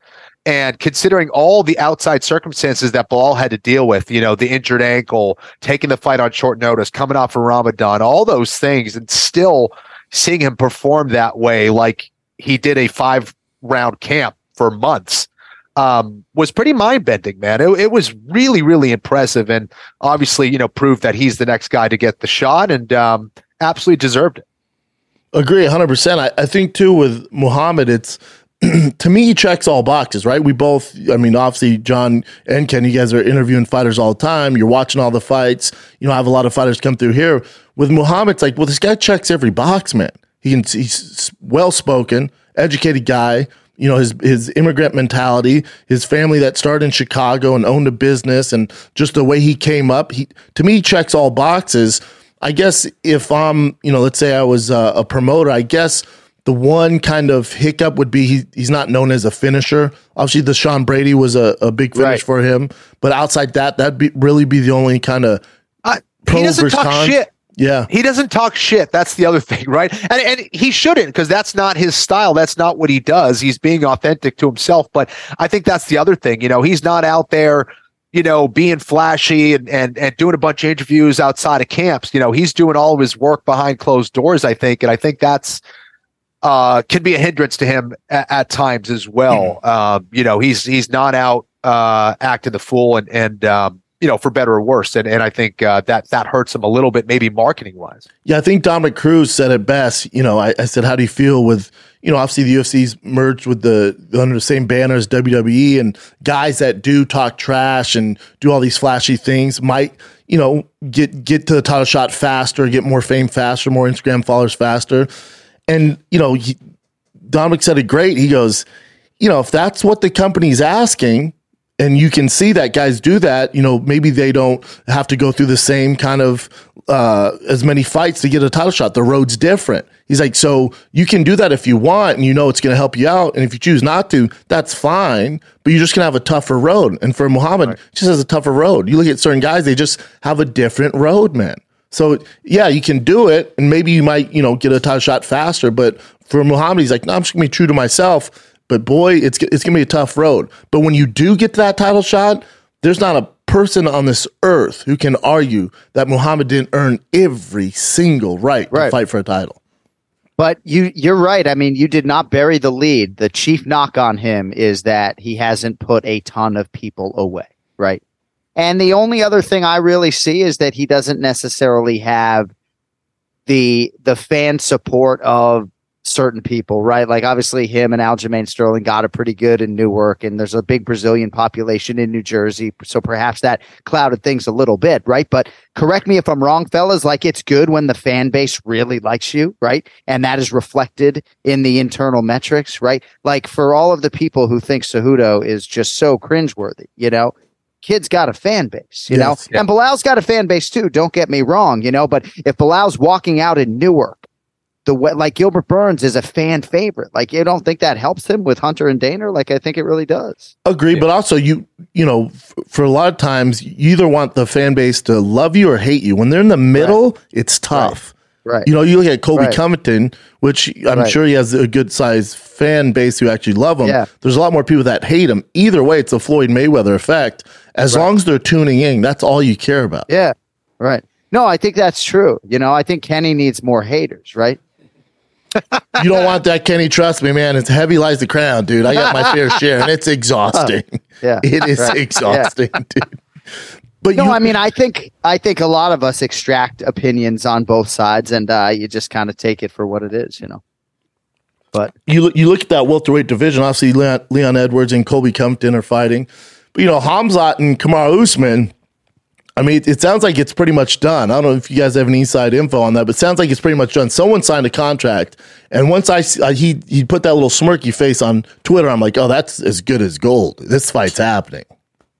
Speaker 4: And considering all the outside circumstances that Belal had to deal with, you know, the injured ankle, taking the fight on short notice, coming off of Ramadan, all those things, and still seeing him perform that way, like he did a five round camp for months, um, was pretty mind bending, man. It, it, was really, really impressive. And obviously, you know, proved that he's the next guy to get the shot and um, absolutely deserved it.
Speaker 2: Agree 100%. I, I think, too, with Muhammad, it's to me, he checks all boxes, right? We both, I mean, obviously, Jon and Ken, you guys are interviewing fighters all the time. You're watching all the fights. You know, I have a lot of fighters come through here. With Muhammad, it's like, well, this guy checks every box, man. He can, he's well spoken, educated guy. You know, his, his immigrant mentality, his family that started in Chicago and owned a business, and just the way he came up. He, to me, he checks all boxes. I guess if I'm, you know, let's say I was a, a promoter, I guess the one kind of hiccup would be he, he's not known as a finisher. Obviously, the Sean Brady was a, a big finish right. for him, but outside that, that'd be really be the only kind of
Speaker 4: uh, he doesn't talk con. shit.
Speaker 2: Yeah,
Speaker 4: he doesn't talk shit. That's the other thing, right? And and he shouldn't because that's not his style. That's not what he does. He's being authentic to himself. But I think that's the other thing. You know, he's not out there you know, being flashy and, and, and doing a bunch of interviews outside of camps. You know, he's doing all of his work behind closed doors, I think. And I think that's, uh, can be a hindrance to him at, at times as well. Mm-hmm. Um, you know, he's, he's not out, uh, acting the fool and, and, um, you know, for better or worse. And, and I think, uh, that, that hurts him a little bit, maybe marketing wise.
Speaker 2: Yeah. I think Dominick Cruz said it best. You know, I, I said, how do you feel with, you know, obviously the UFC's merged with the under the same banner as WWE, and guys that do talk trash and do all these flashy things might, you know, get get to the title shot faster, get more fame faster, more Instagram followers faster. And you know, he, Dominick said it great. He goes, you know, if that's what the company's asking, and you can see that guys do that, you know, maybe they don't have to go through the same kind of uh, as many fights to get a title shot. The road's different. He's like, so you can do that if you want and you know it's going to help you out. And if you choose not to, that's fine, but you're just going to have a tougher road. And for Muhammad, right. just has a tougher road. You look at certain guys, they just have a different road, man. So yeah, you can do it and maybe you might, you know, get a title shot faster. But for Muhammad, he's like, no, I'm just going to be true to myself. But boy, it's, it's going to be a tough road. But when you do get to that title shot, there's not a person on this earth who can argue that Muhammad didn't earn every single right, right. to fight for a title.
Speaker 3: But you you're right. I mean, you did not bury the lead. The chief knock on him is that he hasn't put a ton of people away, right? And the only other thing I really see is that he doesn't necessarily have the the fan support of certain people, right? Like obviously him and Aljamain Sterling got it pretty good in Newark, and there's a big Brazilian population in New Jersey, so perhaps that clouded things a little bit, right? But correct me if I'm wrong, fellas. Like it's good when the fan base really likes you, right? And that is reflected in the internal metrics, right? Like for all of the people who think Cejudo is just so cringeworthy, you know, kid's got a fan base, you yes, know, yeah. and Belal's got a fan base too. Don't get me wrong, you know, but if Belal's walking out in Newark the way like Gilbert Burns is a fan favorite. Like you don't think that helps him with Hunter and Dana? Like I think it really does.
Speaker 2: Agree, yeah. but also you you know f- for a lot of times you either want the fan base to love you or hate you. When they're in the middle, right. it's tough.
Speaker 3: Right.
Speaker 2: You know, you look at Colby right. Covington, which I'm right. sure he has a good sized fan base who actually love him.
Speaker 3: Yeah.
Speaker 2: There's a lot more people that hate him. Either way, it's a Floyd Mayweather effect. As long as they're tuning in, that's all you care about.
Speaker 3: Yeah. Right. No, I think that's true. You know, I think Kenny needs more haters, right?
Speaker 2: you don't want that, Kenny. Trust me, man. It's heavy lies the crown, dude. I got my fair share, and it's exhausting.
Speaker 3: Yeah,
Speaker 2: it is right. exhausting, yeah. dude.
Speaker 3: But no, you, I mean, I think I think a lot of us extract opinions on both sides, and uh, you just kind of take it for what it is, you know. But
Speaker 2: you look, you look at that welterweight division. Obviously, Leon, Leon Edwards and Colby Compton are fighting, you know Khamzat and Kamaru Usman. I mean, it, it sounds like it's pretty much done. I don't know if you guys have any inside info on that, but it sounds like it's pretty much done. Someone signed a contract, and once I uh, he he put that little smirky face on Twitter, I'm like, oh, that's as good as gold. This fight's happening.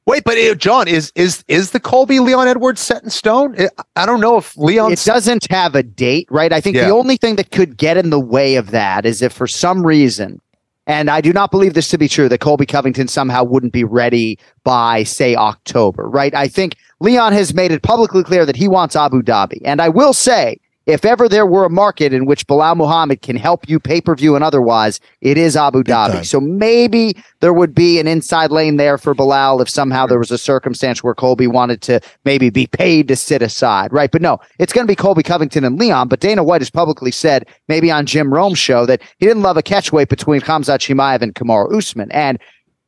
Speaker 4: Wait, but uh, Jon, is is is the Colby Leon Edwards set in stone? I don't know if Leon.
Speaker 3: It doesn't have a date, right? I think yeah. the only thing that could get in the way of that is if for some reason, and I do not believe this to be true, that Colby Covington somehow wouldn't be ready by say October, right? I think Leon has made it publicly clear that he wants Abu Dhabi, and I will say if ever there were a market in which Belal Muhammad can help you pay per view and otherwise, it is Abu Dhabi. So maybe there would be an inside lane there for Belal if somehow there was a circumstance where Colby wanted to maybe be paid to sit aside, right? But no, it's going to be Colby Covington and Leon. But Dana White has publicly said, maybe on Jim Rome's show, that he didn't love a catchweight between Khamzat Chimaev and Kamaru Usman. And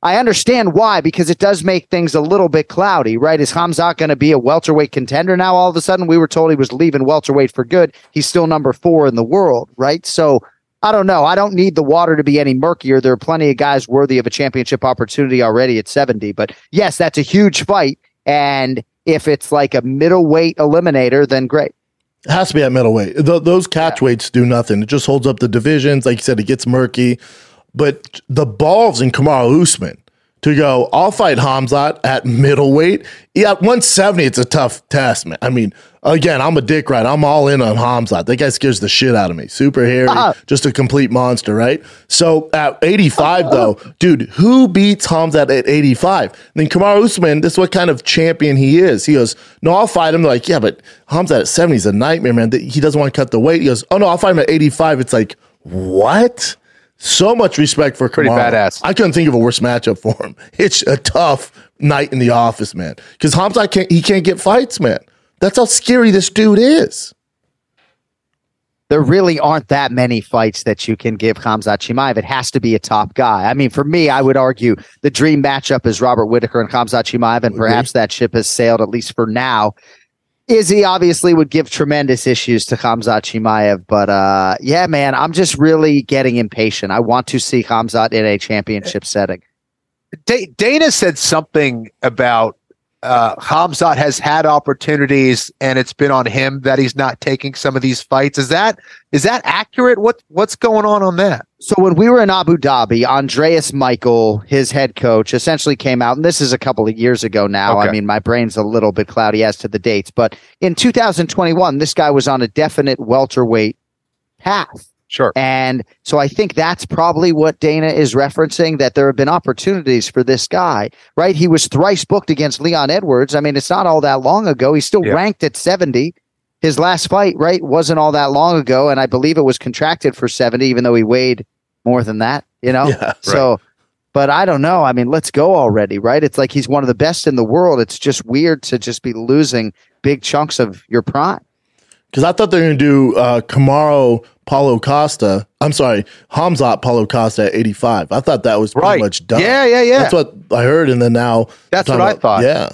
Speaker 3: I understand why, because it does make things a little bit cloudy, right? Is Khamzat going to be a welterweight contender now? All of a sudden, we were told he was leaving welterweight for good. He's still number four in the world, right? So I don't know. I don't need the water to be any murkier. There are plenty of guys worthy of a championship opportunity already at 70. But yes, that's a huge fight. And if it's like a middleweight eliminator, then great.
Speaker 2: It has to be at middleweight. Th- those catch yeah. weights do nothing. It just holds up the divisions. Like you said, it gets murky. But the balls in Kamaru Usman to go, I'll fight Khamzat at middleweight. Yeah, 170, it's a tough test, man. I mean, again, I'm a dick right. I'm all in on Khamzat. That guy scares the shit out of me. Super hairy, uh-huh. just a complete monster, right? So at 85, uh-huh. though, dude, who beats Khamzat at 85? And then Kamaru Usman, this is what kind of champion he is. He goes, No, I'll fight him. They're like, Yeah, but Khamzat at 70 is a nightmare, man. He doesn't want to cut the weight. He goes, Oh, no, I'll fight him at 85. It's like, what? So much respect for
Speaker 4: Pretty
Speaker 2: Kamaru.
Speaker 4: badass.
Speaker 2: I couldn't think of a worse matchup for him. It's a tough night in the office, man. Because Khamzat can't he can't get fights, man. That's how scary this dude is.
Speaker 3: There really aren't that many fights that you can give Khamzat Chimaev. It has to be a top guy. I mean, for me, I would argue the dream matchup is Robert Whitaker and Khamzat Chimaev, and perhaps that ship has sailed at least for now. Izzy obviously would give tremendous issues to Khamzat Chimaev, but uh, yeah, man, I'm just really getting impatient. I want to see Khamzat in a championship setting.
Speaker 4: Dana said something about uh, Khamzat has had opportunities, and it's been on him that he's not taking some of these fights. Is that is that accurate? What what's going on on that?
Speaker 3: So when we were in Abu Dhabi, Andreas Michael, his head coach, essentially came out, and this is a couple of years ago now. Okay. I mean, my brain's a little bit cloudy as to the dates, but in 2021, this guy was on a definite welterweight path.
Speaker 4: Sure.
Speaker 3: And so I think that's probably what Dana is referencing that there have been opportunities for this guy, right? He was thrice booked against Leon Edwards. I mean, it's not all that long ago. He's still yeah. ranked at 70. His last fight, right, wasn't all that long ago. And I believe it was contracted for 70, even though he weighed more than that, you know? Yeah, so, right. but I don't know. I mean, let's go already, right? It's like he's one of the best in the world. It's just weird to just be losing big chunks of your prime.
Speaker 2: Because I thought they were going to do uh, Kamaru Paulo Costa. I'm sorry, Khamzat Paulo Costa at 85. I thought that was pretty right. much done.
Speaker 4: Yeah, yeah, yeah.
Speaker 2: That's what I heard. And then now.
Speaker 4: That's what about, I thought.
Speaker 2: Yeah.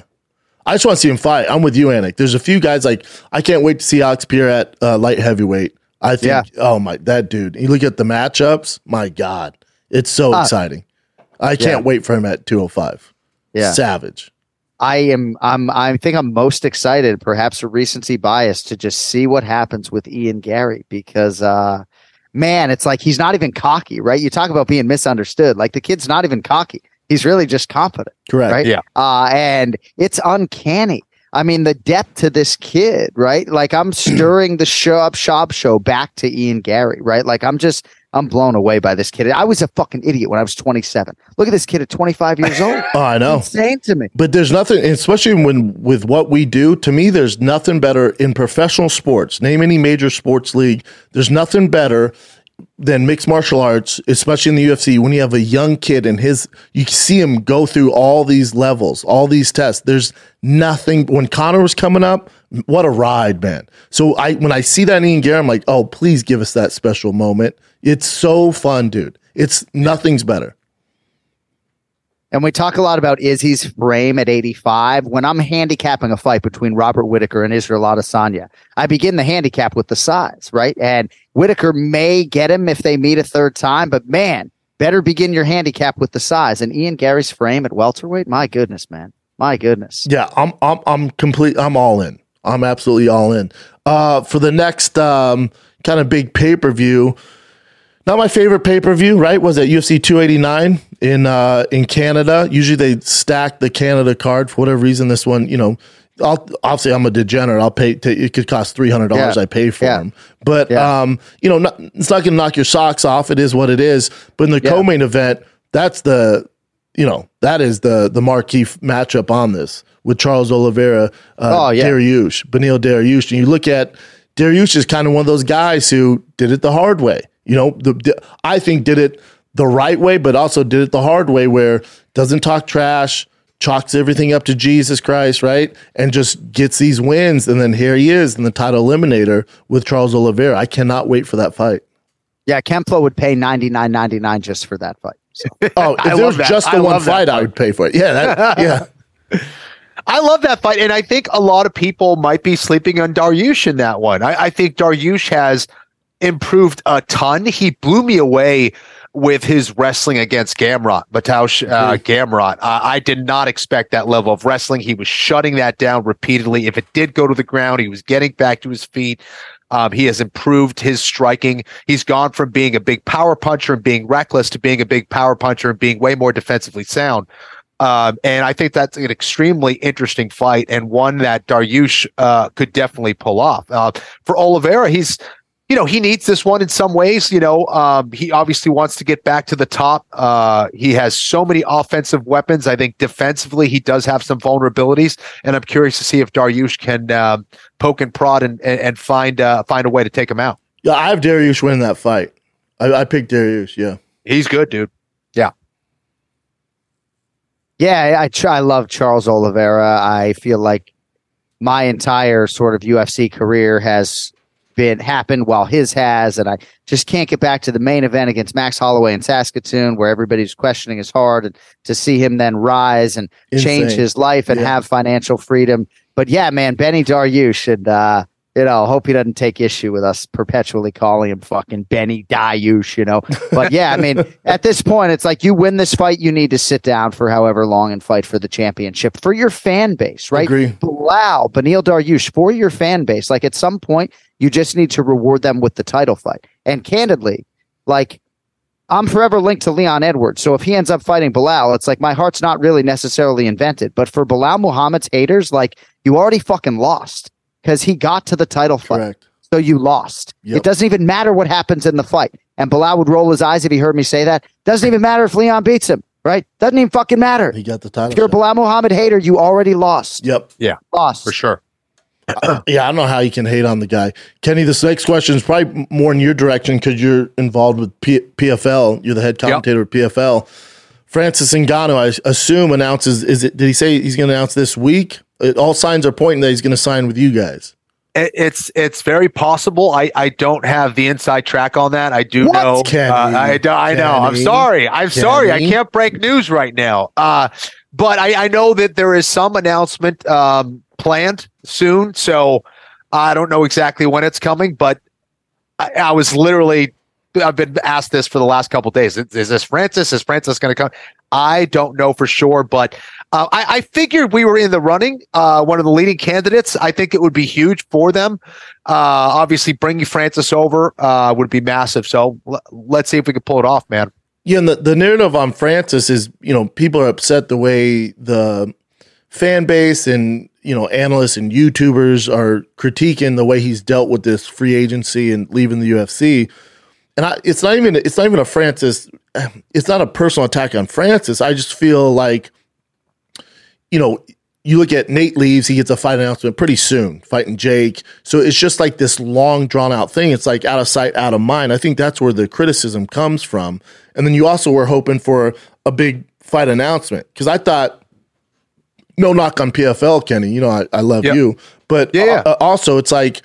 Speaker 2: I just want to see him fight. I'm with you, Anik. There's a few guys like I can't wait to see Alex Pereira at uh, light heavyweight. I think, yeah. oh my, that dude. You look at the matchups, my God, it's so exciting. I can't yeah. wait for him at 205. Yeah. Savage.
Speaker 3: I am I'm I think I'm most excited, perhaps a recency bias, to just see what happens with Ian Garry because uh man, it's like he's not even cocky, right? You talk about being misunderstood. Like the kid's not even cocky. He's really just confident.
Speaker 2: Correct.
Speaker 3: Right.
Speaker 4: Yeah.
Speaker 3: Uh, and it's uncanny. I mean, the depth to this kid, right? Like I'm stirring the show up Schaub Show back to Ian Garry, right? Like I'm just I'm blown away by this kid. I was a fucking idiot when I was 27. Look at this kid at 25 years old.
Speaker 2: oh, I know.
Speaker 3: insane to me.
Speaker 2: But there's nothing, especially when with what we do. To me, there's nothing better in professional sports. Name any major sports league. There's nothing better than mixed martial arts, especially in the UFC, when you have a young kid and his, you see him go through all these levels, all these tests. There's nothing. When Conor was coming up, what a ride, man. So I, when I see that in Ian Garry, I'm like, oh, please give us that special moment. It's so fun, dude. It's nothing's better.
Speaker 3: And we talk a lot about Izzy's frame at 85. When I'm handicapping a fight between Robert Whitaker and Israel Adesanya, I begin the handicap with the size, right? And Whitaker may get him if they meet a third time, but man, better begin your handicap with the size. And Ian Garry's frame at welterweight, my goodness, man. My goodness.
Speaker 2: Yeah, I'm I'm I'm complete. I'm all in. I'm absolutely all in. Uh, for the next um, kind of big pay per view, not my favorite pay per view. Right? Was at UFC 289 in uh, in Canada. Usually they stack the Canada card for whatever reason. This one, you know, I'll obviously I'm a degenerate. I'll pay. To, it could cost three hundred dollars.
Speaker 3: Yeah.
Speaker 2: I pay for
Speaker 3: Yeah.
Speaker 2: them, but
Speaker 3: Yeah.
Speaker 2: um, you know, not, it's not going to knock your socks off. It is what it is. But in the co-main event, that's the you know that is the the marquee f- matchup on this with Charles Oliveira, uh,
Speaker 3: Oh, yeah.
Speaker 2: Dariush, Beneil Dariush, and you look at Dariush is kind of one of those guys who did it the hard way. You know, the, the- I think did it the right way, but also did it the hard way, where doesn't talk trash, chalks everything up to Jesus Christ, right, and just gets these wins, and then here he is in the title eliminator with Charles Oliveira. I cannot wait for that fight.
Speaker 3: Yeah, Ken Flo would pay ninety nine ninety nine just for that fight. So
Speaker 2: Oh, if there was
Speaker 4: that.
Speaker 2: just the
Speaker 4: I
Speaker 2: one
Speaker 4: that
Speaker 2: fight, I would pay for it. Yeah, that, yeah.
Speaker 4: I love that fight, and I think a lot of people might be sleeping on Dariush in that one. I, I think Dariush has improved a ton. He blew me away with his wrestling against Gamrot, Mateusz uh, Gamrot. Uh, I did not expect that level of wrestling. He was shutting that down repeatedly. If it did go to the ground, he was getting back to his feet. Um, he has improved his striking. He's gone from being a big power puncher and being reckless to being a big power puncher and being way more defensively sound. Um, and I think that's an extremely interesting fight and one that Dariush uh, could definitely pull off. Uh, for Oliveira, he's, you know, he needs this one in some ways. You know, um, he obviously wants to get back to the top. Uh, he has so many offensive weapons. I think defensively, he does have some vulnerabilities, and I'm curious to see if Dariush can um, poke and prod and and, and find uh, find a way to take him out.
Speaker 2: Yeah, I have Dariush winning that fight. I, I picked Dariush. Yeah.
Speaker 4: He's good, dude.
Speaker 3: Yeah, Yeah, I try, I love Charles Oliveira. I feel like my entire sort of UFC career has been happened while his has, and I just can't get back to the main event against Max Holloway in Saskatoon, where everybody's questioning his heart, and to see him then rise and change his life and
Speaker 2: Yeah.
Speaker 3: have financial freedom. But yeah, man, Benny Dariush, and uh, you know, hope he doesn't take issue with us perpetually calling him fucking Benny Dariush, you know. But yeah, I mean, at this point, it's like you win this fight, you need to sit down for however long and fight for the championship for your fan base, right?
Speaker 2: Agree.
Speaker 3: Belal, Beneil Dariush, for your fan base. Like at some point, you just need to reward them with the title fight. And candidly, like I'm forever linked to Leon Edwards. So if he ends up fighting Belal, it's like my heart's not really necessarily invented. But for Belal Muhammad's haters, like you already fucking lost because he got to the title fight.
Speaker 2: Correct.
Speaker 3: So you lost.
Speaker 2: Yep.
Speaker 3: It doesn't even matter what happens in the fight. And Belal would roll his eyes if he heard me say that. Doesn't even matter if Leon beats him, right? Doesn't even fucking matter.
Speaker 2: He got the title.
Speaker 3: If you're a
Speaker 2: shot.
Speaker 3: Belal Muhammad hater, you already lost.
Speaker 2: Yep. Yeah.
Speaker 3: Lost.
Speaker 4: For sure.
Speaker 2: Yeah, I don't know how you can hate on the guy. Kenny, this next question is probably more in your direction because you're involved with P- PFL. You're the head commentator at PFL. Francis Ngannou, I assume, announces. Is it? Did he say he's going to announce this week? It, all signs are pointing that he's going to sign with you guys.
Speaker 4: It- It's it's very possible. I, I don't have the inside track on that. I do
Speaker 2: What,
Speaker 4: know.
Speaker 2: Kenny?
Speaker 4: uh, I, I know. I'm sorry. I'm sorry. I can't break news right now. Uh, but I, I know that there is some announcement um, planned soon. So I don't know exactly when it's coming. But I, I was literally I've been asked this for the last couple days. Is, is this Francis? Is Francis going to come? I don't know for sure, but uh, I, I figured we were in the running. Uh, one of the leading candidates. I think it would be huge for them. Uh, obviously, bringing Francis over uh, would be massive. So l- let's see if we can pull it off, man.
Speaker 2: Yeah, and the, the narrative on Francis is, you know, people are upset the way the fan base and, you know, analysts and YouTubers are critiquing the way he's dealt with this free agency and leaving the UFC. And I, it's not even it's not even a Francis it's not a personal attack on Francis. I just feel like you know, you look at Nate leaves, he gets a fight announcement pretty soon, fighting Jake. So it's just like this long drawn out thing. It's like out of sight, out of mind. I think that's where the criticism comes from. And then you also were hoping for a big fight announcement because I thought, no knock on PFL, Kenny. You know, I, I love
Speaker 4: Yeah.
Speaker 2: you. But
Speaker 4: Yeah, yeah.
Speaker 2: uh, also, it's like,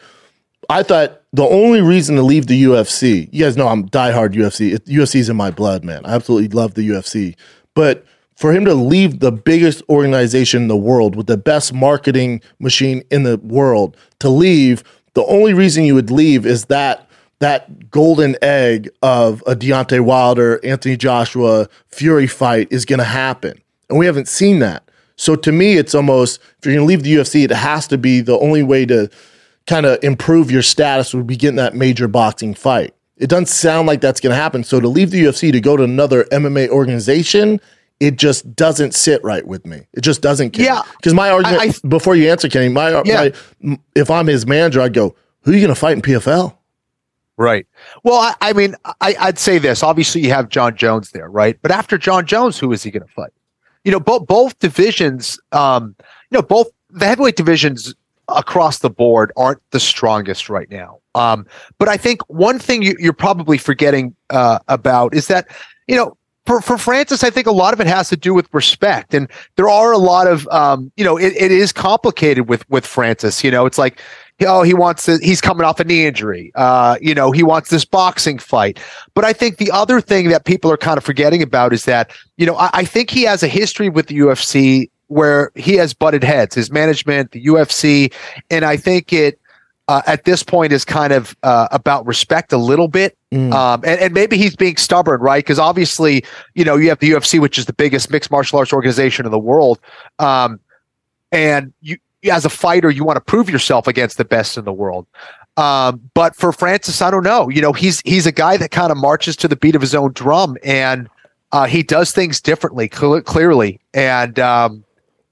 Speaker 2: I thought the only reason to leave the UFC, you guys know I'm diehard UFC. It, UFC's in my blood, man. I absolutely love the UFC. But for him to leave the biggest organization in the world with the best marketing machine in the world to leave, the only reason you would leave is that that golden egg of a Deontay Wilder, Anthony Joshua, Fury fight is going to happen. And we haven't seen that. So to me, it's almost if you're going to leave the UFC, it has to be the only way to kind of improve your status would be getting that major boxing fight. It doesn't sound like that's going to happen. So to leave the UFC to go to another MMA organization, it just doesn't sit right with me. It just doesn't. Kenny.
Speaker 4: Yeah.
Speaker 2: Because my argument
Speaker 4: I- I-
Speaker 2: before you answer, Kenny, my,
Speaker 4: Yeah.
Speaker 2: my if I'm his manager, I'd go, "Who are you going to fight in PFL?"
Speaker 4: Right. Well, I, I mean, I, I'd say this. Obviously, you have Jon Jones there, right? But after Jon Jones, who is he going to fight? You know, both both divisions. Um, you know, both the heavyweight divisions across the board aren't the strongest right now. Um, but I think one thing you, you're probably forgetting uh, about is that you know. For, for Francis, I think a lot of it has to do with respect, and there are a lot of, um, you know, it, it is complicated with with Francis. You know, it's like oh, he wants to, he's coming off a knee injury. Uh, you know, he wants this boxing fight. But I think the other thing that people are kind of forgetting about is that, you know, I, I think he has a history with the UFC where he has butted heads, his management, the UFC. And I think it, uh, at this point is kind of uh, about respect a little bit.
Speaker 2: Mm.
Speaker 4: Um, and, and maybe he's being stubborn, right? Because obviously, you know, you have the UFC, which is the biggest mixed martial arts organization in the world. Um, and you, as a fighter, you want to prove yourself against the best in the world. Um, but for Francis, I don't know. You know, he's he's a guy that kind of marches to the beat of his own drum, and uh, he does things differently, cl- clearly. And um,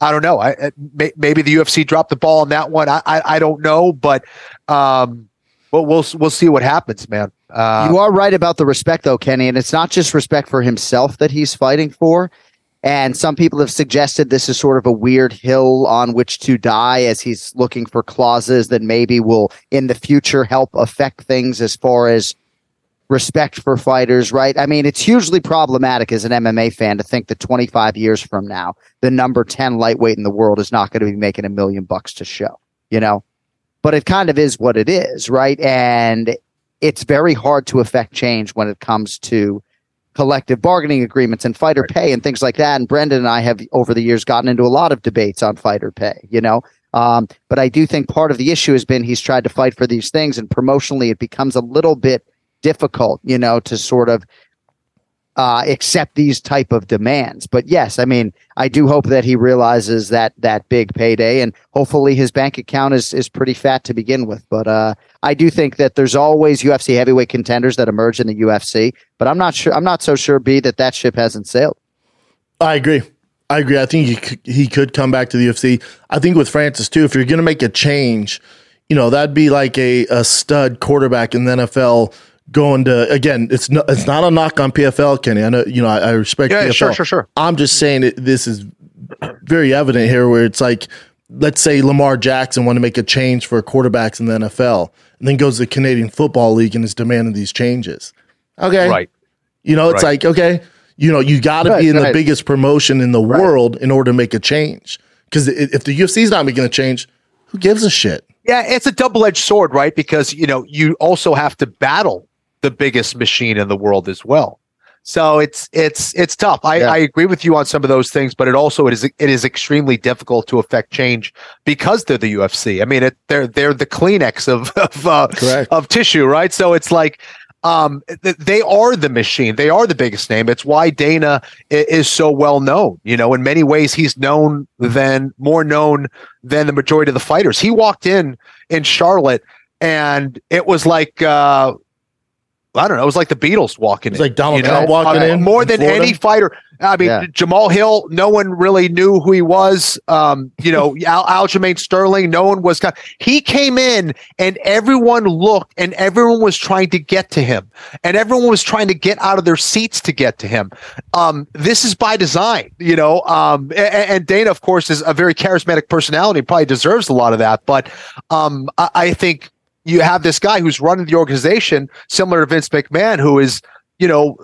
Speaker 4: I don't know. I, I- may, maybe the UFC dropped the ball on that one. I I, I don't know, but um, well, we'll we'll see what happens, man. Uh,
Speaker 3: you are right about the respect, though, Kenny, and it's not just respect for himself that he's fighting for. And some people have suggested this is sort of a weird hill on which to die as he's looking for clauses that maybe will in the future help affect things as far as respect for fighters, right? I mean, it's hugely problematic as an MMA fan to think that 25 years from now, the number 10 lightweight in the world is not going to be making a million bucks to show, you know? But it kind of is what it is, right? And it's very hard to affect change when it comes to collective bargaining agreements and fighter pay and things like that. And Brendan and I have over the years gotten into a lot of debates on fighter pay, you know. Um, but I do think part of the issue has been he's tried to fight for these things, and promotionally, it becomes a little bit difficult, you know, to sort of uh, accept these type of demands. But yes, I mean, I do hope that he realizes that that big payday, and hopefully his bank account is is pretty fat to begin with. But uh, I do think that there's always UFC heavyweight contenders that emerge in the UFC. But I'm not sure. I'm not so sure, B, that that ship hasn't sailed.
Speaker 2: I agree. I agree. I think he could, he could come back to the UFC. I think with Francis too, if you're going to make a change, you know that'd be like a, a stud quarterback in the NFL going to again. It's not it's not a knock on PFL, Kenny. I know you know I, I respect
Speaker 4: Yeah,
Speaker 2: PFL.
Speaker 4: sure, sure, sure.
Speaker 2: I'm just saying that this is very evident here, where it's like let's say Lamar Jackson want to make a change for quarterbacks in the NFL, and then goes to the Canadian Football League and is demanding these changes. Okay,
Speaker 4: right.
Speaker 2: you know, it's
Speaker 4: Right.
Speaker 2: like, okay, you know, you got to
Speaker 3: Right,
Speaker 2: be in
Speaker 3: go
Speaker 2: the biggest promotion in the world in order to make a change. Because if the UFC's not making a change, who gives a shit?
Speaker 4: Yeah, it's a double-edged sword, right? Because you know you also have to battle the biggest machine in the world as well. So it's it's it's tough. I,
Speaker 2: Yeah.
Speaker 4: I agree with you on some of those things, but it also it is it is extremely difficult to affect change because they're the UFC. I mean, it, they're they're the Kleenex of of uh, of tissue, right? So it's like um they are the machine they are the biggest name it's why dana is so well known you know in many ways he's known than more known than the majority of the fighters he walked in in charlotte and it was like uh I don't know. It was like the Beatles walking
Speaker 2: It's
Speaker 4: in.
Speaker 2: like Donald
Speaker 4: you know?
Speaker 2: Trump walking
Speaker 4: Uh,
Speaker 2: in
Speaker 4: More
Speaker 2: in
Speaker 4: than
Speaker 2: Florida.
Speaker 4: any fighter. I mean,
Speaker 3: Yeah.
Speaker 4: Jamal Hill, no one really knew who he was. Um, you know, Al- Aljamain Sterling, no one was. He came in and everyone looked and everyone was trying to get to him and everyone was trying to get out of their seats to get to him. Um, this is by design, you know. Um, a- a- and, Dana, of course, is a very charismatic personality, probably deserves a lot of that. But um, I, I think you have this guy who's running the organization, similar to Vince McMahon, who is, you know,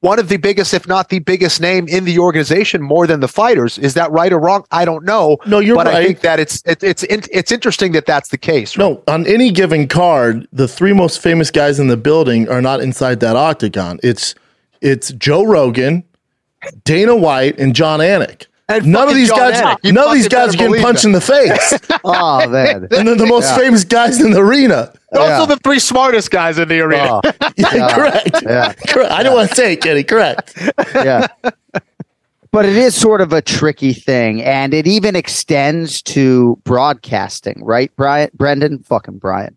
Speaker 4: one of the biggest, if not the biggest name in the organization, more than the fighters. Is that right or wrong? I don't know.
Speaker 2: No, you're right.
Speaker 4: but I think that it's it, it's in, it's interesting that that's the case. right?
Speaker 2: No, on any given card, the three most famous guys in the building are not inside that octagon. It's it's Joe Rogan, Dana White, and Jon Anik.
Speaker 4: And
Speaker 2: none of these
Speaker 4: Jon
Speaker 2: guys,
Speaker 4: Anik.
Speaker 2: None of these guys are getting punched
Speaker 4: that.
Speaker 2: in the face,
Speaker 3: Oh man.
Speaker 2: and they're the most
Speaker 3: Yeah.
Speaker 2: famous guys in the arena.
Speaker 4: Also,
Speaker 3: Yeah.
Speaker 4: the three smartest guys in the arena.
Speaker 3: Oh,
Speaker 2: Yeah,
Speaker 3: Yeah.
Speaker 2: correct.
Speaker 3: Yeah.
Speaker 2: correct. I don't want to say it, Kenny. Correct.
Speaker 3: yeah. But it is sort of a tricky thing, and it even extends to broadcasting, right, Brian? Brendan, fucking Brian.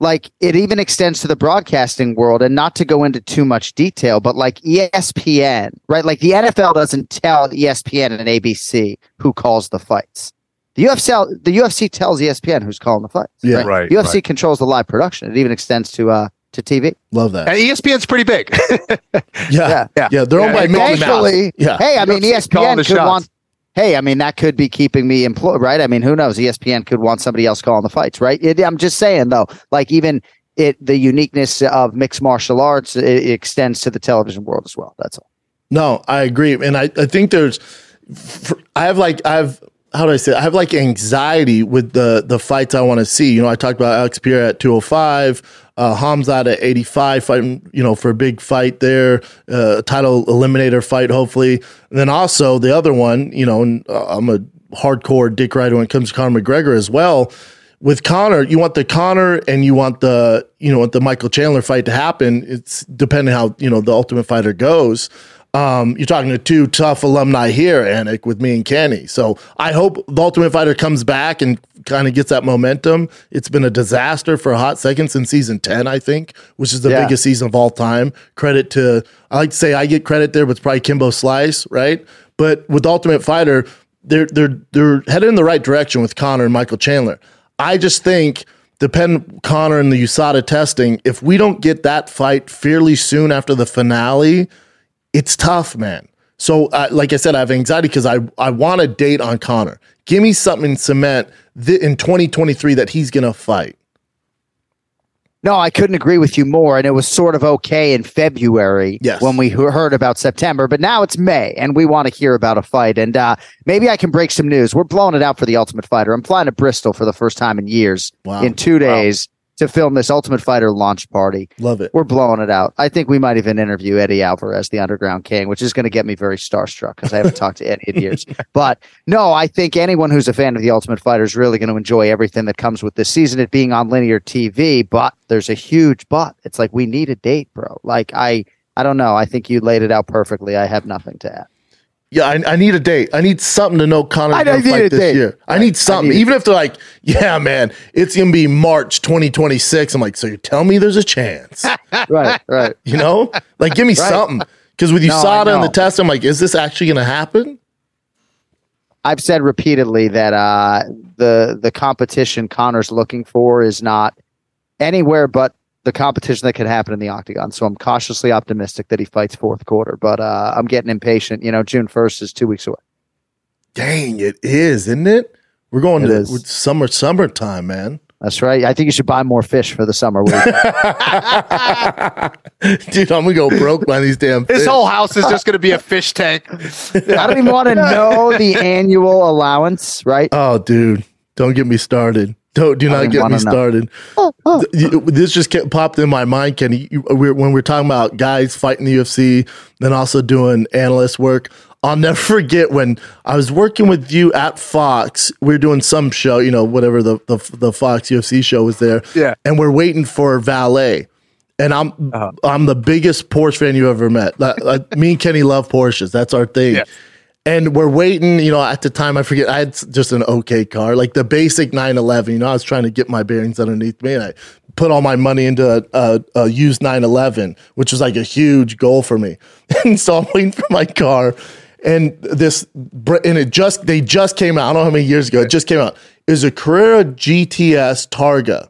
Speaker 3: Like it even extends to the broadcasting world, and not to go into too much detail, but like ESPN, right? Like the NFL doesn't tell ESPN and ABC who calls the fights. The UFC, the UFC tells ESPN who's calling the fights.
Speaker 2: Yeah.
Speaker 4: Right,
Speaker 3: UFC
Speaker 4: right.
Speaker 3: controls the live production. It even extends to uh to TV.
Speaker 2: Love that.
Speaker 4: And ESPN's pretty big.
Speaker 2: Yeah,
Speaker 3: Yeah.
Speaker 2: yeah, They're owned
Speaker 4: Yeah,
Speaker 2: by Mickey Mouse. Yeah,
Speaker 3: hey, I mean,
Speaker 4: UFC's calling
Speaker 3: ESPN could
Speaker 4: shots.
Speaker 3: want. Hey, I mean, that could be keeping me employed, right? I mean, who knows? ESPN could want somebody else calling the fights, right? It, I'm just saying, though, like even it, the uniqueness of mixed martial arts, it, extends to the television world as well. That's all.
Speaker 2: No, I agree, and I, I think there's, I have like I have how do I say it? I have like anxiety with the the fights I want to see. You know, I talked about Alex Pereira at 205, uh, Khamzat at 85, fighting you know for a big fight there, uh, title eliminator fight hopefully, and then also the other one. You know, and uh, I'm a hardcore dick rider when it comes to Conor McGregor as well. With Conor, you want the Conor and you want the you know want the Michael Chandler fight to happen. It's depending how you know the Ultimate Fighter goes. Um, you're talking to two tough alumni here, Anik, with me and Kenny. So I hope the Ultimate Fighter comes back and kind of gets that momentum. It's been a disaster for a hot second since season 10, I think, which is the
Speaker 3: Yeah.
Speaker 2: biggest season of all time. Credit to, I like to say I get credit there, but it's probably Kimbo Slice, right? But with Ultimate Fighter, they're, they're, they're headed in the right direction with Conor and Michael Chandler. I just think, depend Conor and the USADA testing, if we don't get that fight fairly soon after the finale, it's tough, man. So, uh, like I said, I have anxiety because I, I want a date on Conor. Give me something in cement th- in 2023 that he's going to fight.
Speaker 3: No, I couldn't agree with you more. And it was sort of okay in February
Speaker 2: Yes.
Speaker 3: when we heard about September, but now it's May and we want to hear about a fight. And uh, maybe I can break some news. We're blowing it out for the Ultimate Fighter. I'm flying to Bristol for the first time in years
Speaker 2: Wow.
Speaker 3: in two days to film this Ultimate Fighter launch party.
Speaker 2: Love it.
Speaker 3: We're blowing it out. I think we might even interview Eddie Alvarez, the Underground King, which is going to get me very starstruck because I haven't talked to Eddie in years. But no, I think anyone who's a fan of the Ultimate Fighter is really going to enjoy everything that comes with this season. It being on linear TV, but there's a huge but. It's like we need a date, bro. Like I, I don't know. I think you laid it out perfectly. I have nothing to add.
Speaker 2: Yeah, I, I need a date. I need something to know Conor's
Speaker 3: I
Speaker 2: going to
Speaker 3: need a
Speaker 2: fight this
Speaker 3: date.
Speaker 2: year. I need something.
Speaker 3: need.
Speaker 2: Even if they're like, yeah, man, it's to be March 2026. I'm like, so you tell me there's a chance,
Speaker 3: Right, right.
Speaker 2: you know? Like, give me
Speaker 3: Right.
Speaker 2: something. Because with
Speaker 3: No, I
Speaker 2: USADA and the test, I'm like, is this actually going to happen?
Speaker 3: I've said repeatedly that uh, the the competition Conor's looking for is not anywhere but the competition that could happen in the octagon. So I'm cautiously optimistic that he fights fourth quarter, but uh, I'm getting impatient. You know, June 1st is two weeks away.
Speaker 2: Dang, it is, isn't it? We're going
Speaker 3: It
Speaker 2: to
Speaker 3: is.
Speaker 2: summer, summertime, man.
Speaker 3: That's right. I think you should buy more fish for the summer week.
Speaker 2: Dude, I'm gonna go broke by these damn.
Speaker 4: His
Speaker 2: fish.
Speaker 4: whole house is just going to be a fish tank.
Speaker 3: I don't even want to know the annual allowance, right?
Speaker 2: Oh, dude, don't get me started. Don't do not get me started. Th- you- This just kept, popped in my mind, Kenny. You- we're, when we're talking about guys fighting the UFC, then also doing analyst work. I'll never forget when I was working with you at Fox. We were doing some show, you know, whatever the the, the Fox UFC show was there.
Speaker 4: Yeah.
Speaker 2: and we're waiting for Valet. And I'm
Speaker 4: Uh-huh.
Speaker 2: I'm the biggest Porsche fan you ever met. Like, like, me and Kenny love Porsches. That's our thing.
Speaker 4: Yeah.
Speaker 2: And we're waiting, you know, at the time, I forget, I had just an okay car, like the basic 911. You know, I was trying to get my bearings underneath me and I put all my money into a, a, a used 911, which was like a huge goal for me. And so I'm waiting for my car. And this, and it just, they just came out. I don't know how many years ago, it just came out. It was a Carrera GTS Targa.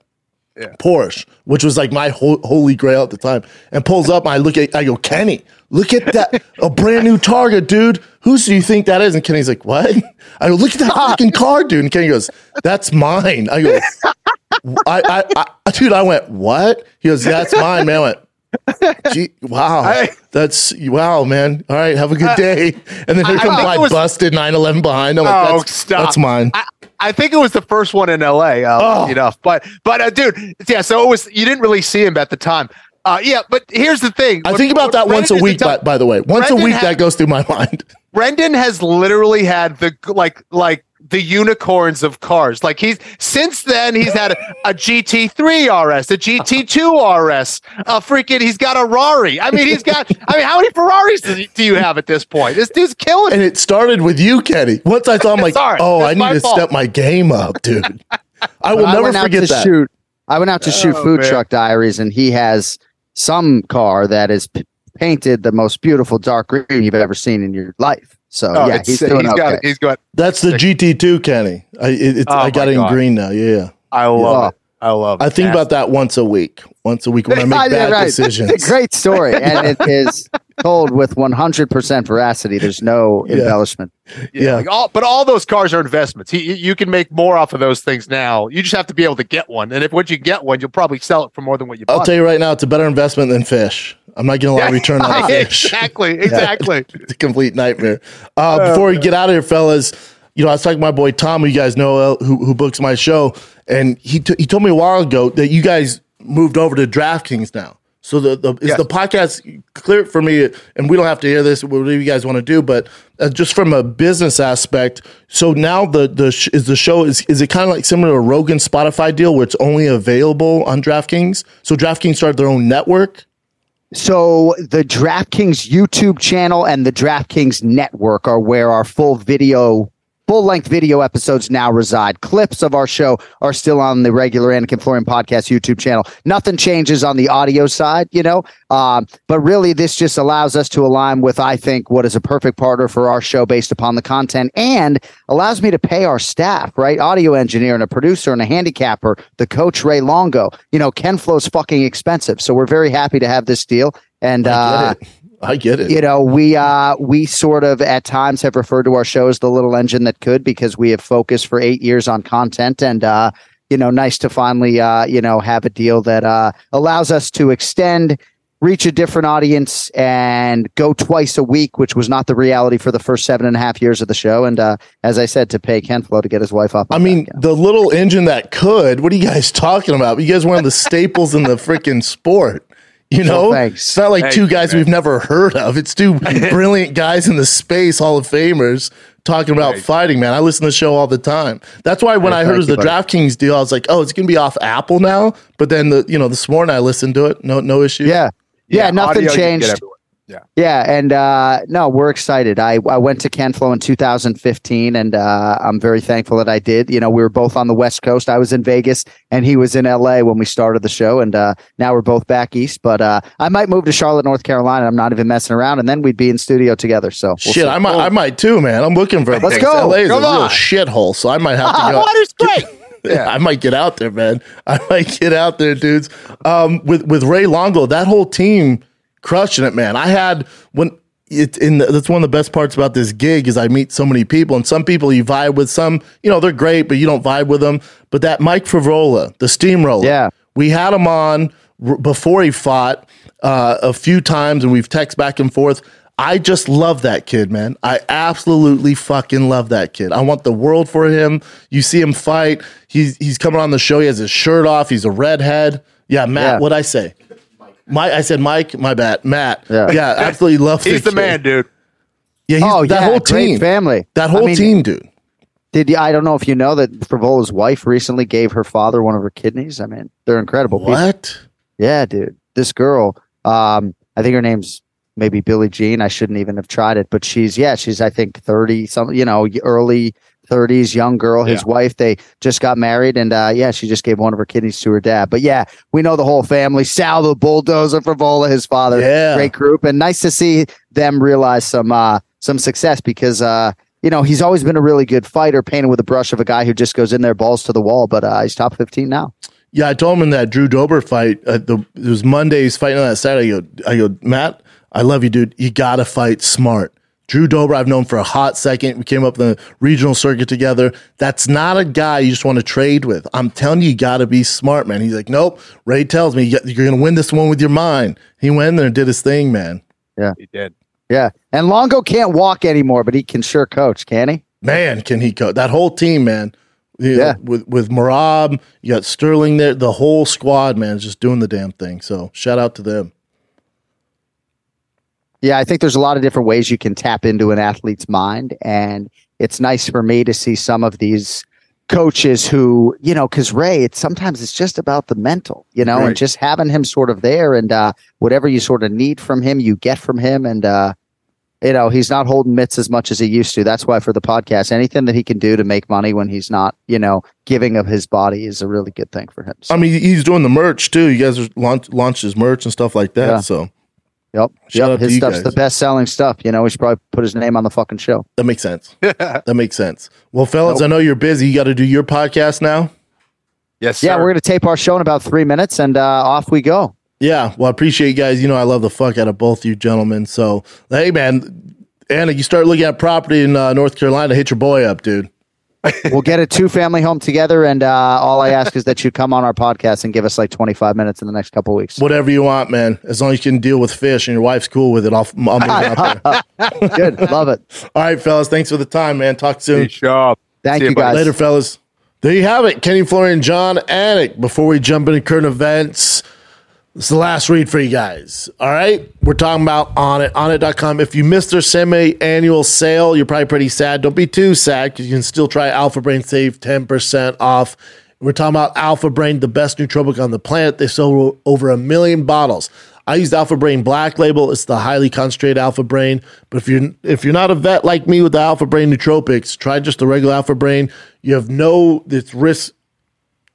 Speaker 2: Porsche, which was like my ho- holy grail at the time, and pulls up. And I look at, I go, Kenny, look at that, a brand new Targa, dude. Who do you think that is? And Kenny's like, what? I go, look at that fucking car, dude. And Kenny goes, that's mine. I go, I, I, I, dude, I went, what? He goes, that's mine, man. I went, Gee, wow,
Speaker 4: I-
Speaker 2: that's wow, man. All right, have a good day. And then here
Speaker 4: I
Speaker 2: comes
Speaker 4: think
Speaker 2: my
Speaker 4: was-
Speaker 2: busted 911 behind. I'm like,
Speaker 4: Oh,
Speaker 2: that's,
Speaker 4: stop.
Speaker 2: that's mine.
Speaker 4: I, I think it was the first one in LA. Uh,
Speaker 2: Oh.
Speaker 4: Enough, but but uh, dude, yeah. So it was. You didn't really see him at the time. Uh, yeah, but here's the thing.
Speaker 2: I
Speaker 4: What-
Speaker 2: think about
Speaker 4: what
Speaker 2: that once a week. By, by the way, once
Speaker 4: Brendan
Speaker 2: a week
Speaker 4: had-
Speaker 2: that goes through my mind.
Speaker 4: Brendan has literally had the like like the unicorns of cars. Like he's since then he's had a, a GT3 RS, a GT2 RS, a freaking he's got a Rari. I mean, he's got. I mean, how many Ferraris do you, have at this point? This dude's killing.
Speaker 2: And it started with you, Kenny. Once I saw, I'm like,
Speaker 4: Sorry,
Speaker 2: oh, I need to
Speaker 4: fault.
Speaker 2: step my game up, dude. I will
Speaker 3: I
Speaker 2: never
Speaker 3: went
Speaker 2: forget
Speaker 3: to
Speaker 2: that.
Speaker 3: shoot. I went out to shoot
Speaker 4: Oh,
Speaker 3: Food
Speaker 4: man.
Speaker 3: Truck Diaries, and he has some car that is p- painted the most beautiful dark green you've ever seen in your life. So
Speaker 4: Oh,
Speaker 3: yeah, he's doing
Speaker 4: got
Speaker 3: okay.
Speaker 4: he's got.
Speaker 2: That's the GT2, Kenny. I, it, it's,
Speaker 4: Oh
Speaker 2: I got it in
Speaker 4: God.
Speaker 2: green now. Yeah.
Speaker 4: I love
Speaker 3: Oh.
Speaker 4: it. I love.
Speaker 2: I think about that once a week. Once a week when I make
Speaker 3: Yeah,
Speaker 2: bad
Speaker 3: right.
Speaker 2: decisions.
Speaker 3: It's a great story, and it is told with 100% veracity. There's no
Speaker 2: Yeah.
Speaker 3: embellishment.
Speaker 2: Yeah.
Speaker 4: Like all, but all those cars are investments. He, you can make more off of those things now. You just have to be able to get one. And if once you get one, you'll probably sell it for more than what you bought.
Speaker 2: I'll tell you right now, it's a better investment than fish. I'm not going to lie, to return on fish.
Speaker 4: exactly. Exactly.
Speaker 2: It's a complete nightmare. Uh, before we get out of here, fellas, you know, I was talking to my boy Tom, who you guys know, uh, who, who books my show, and he t- he told me a while ago that you guys moved over to DraftKings now. So the, the is
Speaker 4: Yes.
Speaker 2: the podcast clear for me, and we don't have to hear this, whatever you guys want to do, but uh, just from a business aspect. So now the the sh- is the show is is it kind of like similar to a Rogan Spotify deal where it's only available on DraftKings? So DraftKings started their own network.
Speaker 3: So the DraftKings YouTube channel and the DraftKings network are where our full video, full length video episodes now reside. Clips of our show are still on the regular Anik and Florian podcast YouTube channel. Nothing changes on the audio side, you know. Um, but really, this just allows us to align with, I think, what is a perfect partner for our show based upon the content and allows me to pay our staff, right? Audio engineer and a producer and a handicapper, the coach Ray Longo. You know, Ken Flow's fucking expensive. So we're very happy to have this deal. And uh.
Speaker 2: I get it.
Speaker 3: you know, we uh we sort of at times have referred to our show as the little engine that could because we have focused for eight years on content and uh you know, nice to finally uh, you know, have a deal that uh allows us to extend reach a different audience and go twice a week, which was not the reality for the first seven and a half years of the show. And uh, as I said, to pay Ken Flo to get his wife up.
Speaker 2: I mean, the little engine that could. What are you guys talking about? You guys one of the staples in the freaking sport. You know,
Speaker 3: thanks.
Speaker 2: it's not like
Speaker 4: Thank
Speaker 2: two guys
Speaker 4: man.
Speaker 2: we've never heard of. It's two brilliant guys in the space Hall of Famers talking about
Speaker 4: Right.
Speaker 2: fighting. Man, I listen to the show all the time. That's why when
Speaker 3: Hey,
Speaker 2: I heard it was the
Speaker 3: you, buddy.
Speaker 2: DraftKings deal, I was like, oh, it's gonna be off Apple now. But then the you know this morning I listened to it. No, no issue.
Speaker 3: yeah. Yeah,
Speaker 4: audio
Speaker 3: nothing
Speaker 4: you can get
Speaker 3: changed.
Speaker 4: Everywhere.
Speaker 3: Yeah, and uh, no, we're excited. I, I went to Kenflo in 2015, and uh, I'm very thankful that I did. You know, we were both on the West Coast. I was in Vegas, and he was in LA when we started the show, and uh, now we're both back east. But uh, I might move to Charlotte, North Carolina. I'm not even messing around, and then we'd be in studio together. So we'll
Speaker 2: Shit,
Speaker 3: see.
Speaker 2: I might, I might too, man. I'm looking for.
Speaker 3: Let's
Speaker 2: things.
Speaker 3: go.
Speaker 2: LA is
Speaker 4: Come
Speaker 2: a real shithole, so I might have to go.
Speaker 4: Water's great.
Speaker 2: Yeah, I might get out there, man. I might get out there, dudes. Um, with with Ray Longo, that whole team crushing it, man. I had when it in the, that's one of the best parts about this gig is I meet so many people, and some people you vibe with, some you know they're great, but you don't vibe with them. But that Mike Frevola, the steamroller,
Speaker 3: Yeah.
Speaker 2: we had him on r- before he fought uh, a few times, and we've texted back and forth. I just love that kid, man. I absolutely fucking love that kid. I want the world for him. You see him fight. He's he's coming on the show. He has his shirt off. He's a redhead. Yeah, Matt.
Speaker 3: Yeah.
Speaker 2: What'd I say? Mike. I said Mike. My bad. Matt.
Speaker 3: Yeah.
Speaker 2: Yeah, absolutely love.
Speaker 4: He's the
Speaker 2: kid.
Speaker 4: man, dude.
Speaker 2: Yeah, he's,
Speaker 3: Oh
Speaker 2: that
Speaker 3: yeah,
Speaker 2: whole
Speaker 3: great
Speaker 2: team.
Speaker 3: family.
Speaker 2: That
Speaker 3: I
Speaker 2: whole
Speaker 3: mean,
Speaker 2: team, dude.
Speaker 3: Did you, I don't know if you know that Frevola's wife recently gave her father one of her kidneys. I mean, they're incredible. people.
Speaker 2: What?
Speaker 3: Yeah, dude. This girl, um, I think her name's maybe Billie Jean. I shouldn't even have tried it, but she's yeah, she's I think thirty, something, you know, early thirties, young girl. His wife, they just got married, and uh, yeah, she just gave one of her kidneys to her dad. But yeah, we know the whole family. Sal the bulldozer Frevola, his father,
Speaker 2: Yeah.
Speaker 3: great group, and nice to see them realize some uh, some success because. Uh, you know, he's always been a really good fighter, painted with a brush of a guy who just goes in there, balls to the wall. But uh, he's top 15 now.
Speaker 2: Yeah, I told him in that Drew Dober fight. Uh, the it was Monday. He's fighting on that Saturday. I go, I go, Matt, I love you, dude. You gotta fight smart. Drew Dober, I've known for a hot second. We came up in the regional circuit together. That's not a guy you just want to trade with. I'm telling you, you got to be smart, man. He's like, nope. Ray tells me you got- you're going to win this one with your mind. He went there and did his thing, man.
Speaker 4: Yeah, he did.
Speaker 3: Yeah. And Longo can't walk anymore, but he can sure coach, can he?
Speaker 2: Man, can he coach that whole team, man? You know,
Speaker 3: Yeah.
Speaker 2: with with Merab, you got Sterling there. The whole squad, man, is just doing the damn thing. So shout out to them.
Speaker 3: Yeah, I think there's a lot of different ways you can tap into an athlete's mind. And it's nice for me to see some of these coaches who, you know, because Ray, it's sometimes it's just about the mental, you know,
Speaker 2: Right.
Speaker 3: and just having him sort of there and uh, whatever you sort of need from him, you get from him. And, uh, you know, he's not holding mitts as much as he used to. That's why for the podcast, anything that he can do to make money when he's not, you know, giving of his body is a really good thing for him. So,
Speaker 2: I mean, he's doing the merch too. You guys are launch, launched his merch and stuff like that.
Speaker 3: Yeah.
Speaker 2: So
Speaker 3: yep.
Speaker 2: shout out
Speaker 3: yep.
Speaker 2: to
Speaker 3: His
Speaker 2: you
Speaker 3: stuff's
Speaker 2: guys.
Speaker 3: the best selling stuff. You know, we should probably put his name on the fucking show.
Speaker 2: that makes sense. that makes sense. Well, fellas, I know you're busy. You got to do your podcast now.
Speaker 4: Yes,
Speaker 3: Yeah, we're going to tape our show in about three minutes and uh, off we go.
Speaker 2: Yeah, well, I appreciate you guys. You know, I love the fuck out of both you gentlemen. So, hey, man, Anna, you start looking at property in uh, North Carolina, hit your boy up, dude.
Speaker 3: We'll get a two family home together. And uh, all I ask is that you come on our podcast and give us like 25 minutes in the next couple weeks.
Speaker 2: Whatever you want, man. As long as you can deal with fish and your wife's cool with it, I'll, I'll move out there.
Speaker 3: Good. Love it.
Speaker 2: All right, fellas. Thanks for the time, man. Talk soon.
Speaker 4: Good job.
Speaker 3: Thank
Speaker 4: See
Speaker 3: you,
Speaker 4: you,
Speaker 3: guys.
Speaker 2: Later, fellas. There you have it. Kenny Florian, Jon Anik. Before we jump into current events, it's the last read for you guys. All right. We're talking about on it, onnit.com. If you missed their semi annual sale, you're probably pretty sad. Don't be too sad because you can still try Alpha Brain Save 10% off. We're talking about Alpha Brain, the best nootropic on the planet. They sold over a million bottles. I used Alpha Brain Black Label. It's the highly concentrated Alpha Brain. But if you're if you're not a vet like me with the Alpha Brain nootropics, try just the regular Alpha Brain. You have no this risk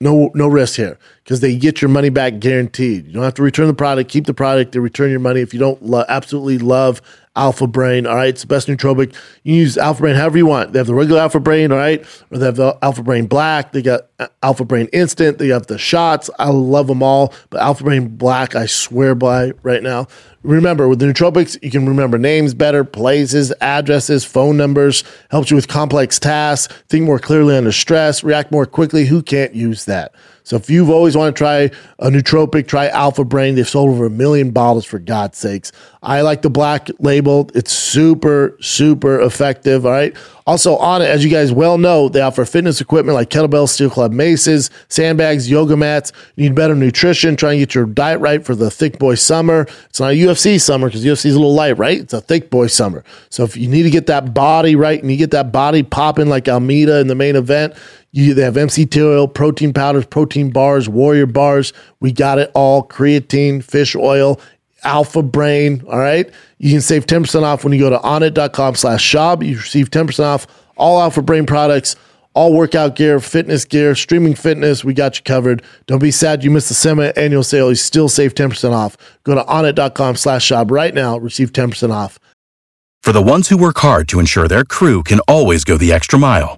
Speaker 2: no no risk here because they get your money back guaranteed. You don't have to return the product. Keep the product. They return your money if you don't lo- absolutely love Alpha Brain. All right, it's the best nootropic. You use Alpha Brain however you want. They have the regular Alpha Brain, all right, or they have the Alpha Brain Black. They got uh, Alpha Brain Instant. They have the shots. I love them all, but Alpha Brain Black, I swear by right now. Remember, with the nootropics, you can remember names better, places, addresses, phone numbers, helps you with complex tasks, think more clearly under stress, react more quickly. Who can't use that? So if you've always wanted to try a nootropic, try Alpha Brain. They've sold over a million bottles for God's sakes. I like the black label. It's super, super effective. All right. Also on it, as you guys well know, they offer fitness equipment like kettlebells, steel club maces, sandbags, yoga mats. You need better nutrition. Try and get your diet right for the thick boy summer. It's not a UFC summer because UFC is a little light, right? It's a thick boy summer. So if you need to get that body right and you get that body popping like Almeida in the main event, you, they have MCT oil, protein powders, protein bars, warrior bars. We got it all. Creatine, fish oil, alpha brain. All right. You can save 10% off when you go to onnit.com slash shop. You receive 10% off all alpha brain products, all workout gear, fitness gear, streaming fitness. We got you covered. Don't be sad you missed the semi annual sale. You still save 10% off. Go to onnit.com slash shop right now. Receive 10% off.
Speaker 5: For the ones who work hard to ensure their crew can always go the extra mile,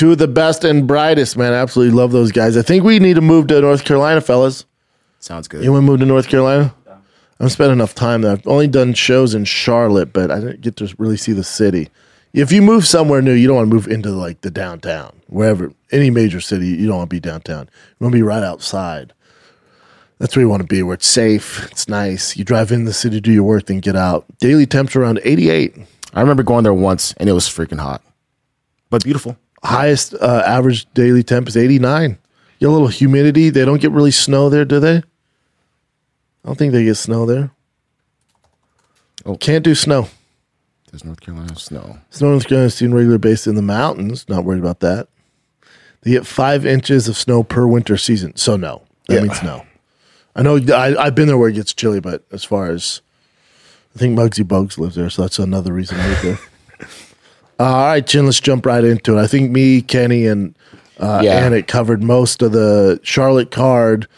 Speaker 2: Two of the best and brightest, man. I absolutely love those guys. I think we need to move to North Carolina, fellas.
Speaker 6: Sounds good.
Speaker 2: You want to move to North Carolina? I haven't spent enough time there. I've only done shows in Charlotte, but I didn't get to really see the city. If you move somewhere new, you don't want to move into like the downtown, wherever, any major city, you don't want to be downtown. You want to be right outside. That's where you want to be, where it's safe, it's nice. You drive in the city, do your work, then get out. Daily temps around 88.
Speaker 6: I remember going there once and it was freaking hot, but beautiful.
Speaker 2: Highest uh, average daily temp is 89. Get a little humidity. They don't get really snow there, do they? I don't think they get snow there.
Speaker 6: Oh.
Speaker 2: Can't do snow.
Speaker 6: Does North Carolina snow.
Speaker 2: Snow in North Carolina is seen regular basis in the mountains. Not worried about that. They get five inches of snow per winter season. So no, that
Speaker 6: Yeah.
Speaker 2: means no. I know I, I've been there where it gets chilly, but as far as I think Muggsy Bogues lives there, so that's another reason to move there. Uh, all right, Chin, let's jump right into it. I think me, Kenny, and uh,
Speaker 6: Yeah.
Speaker 2: Anik covered most of the Charlotte card,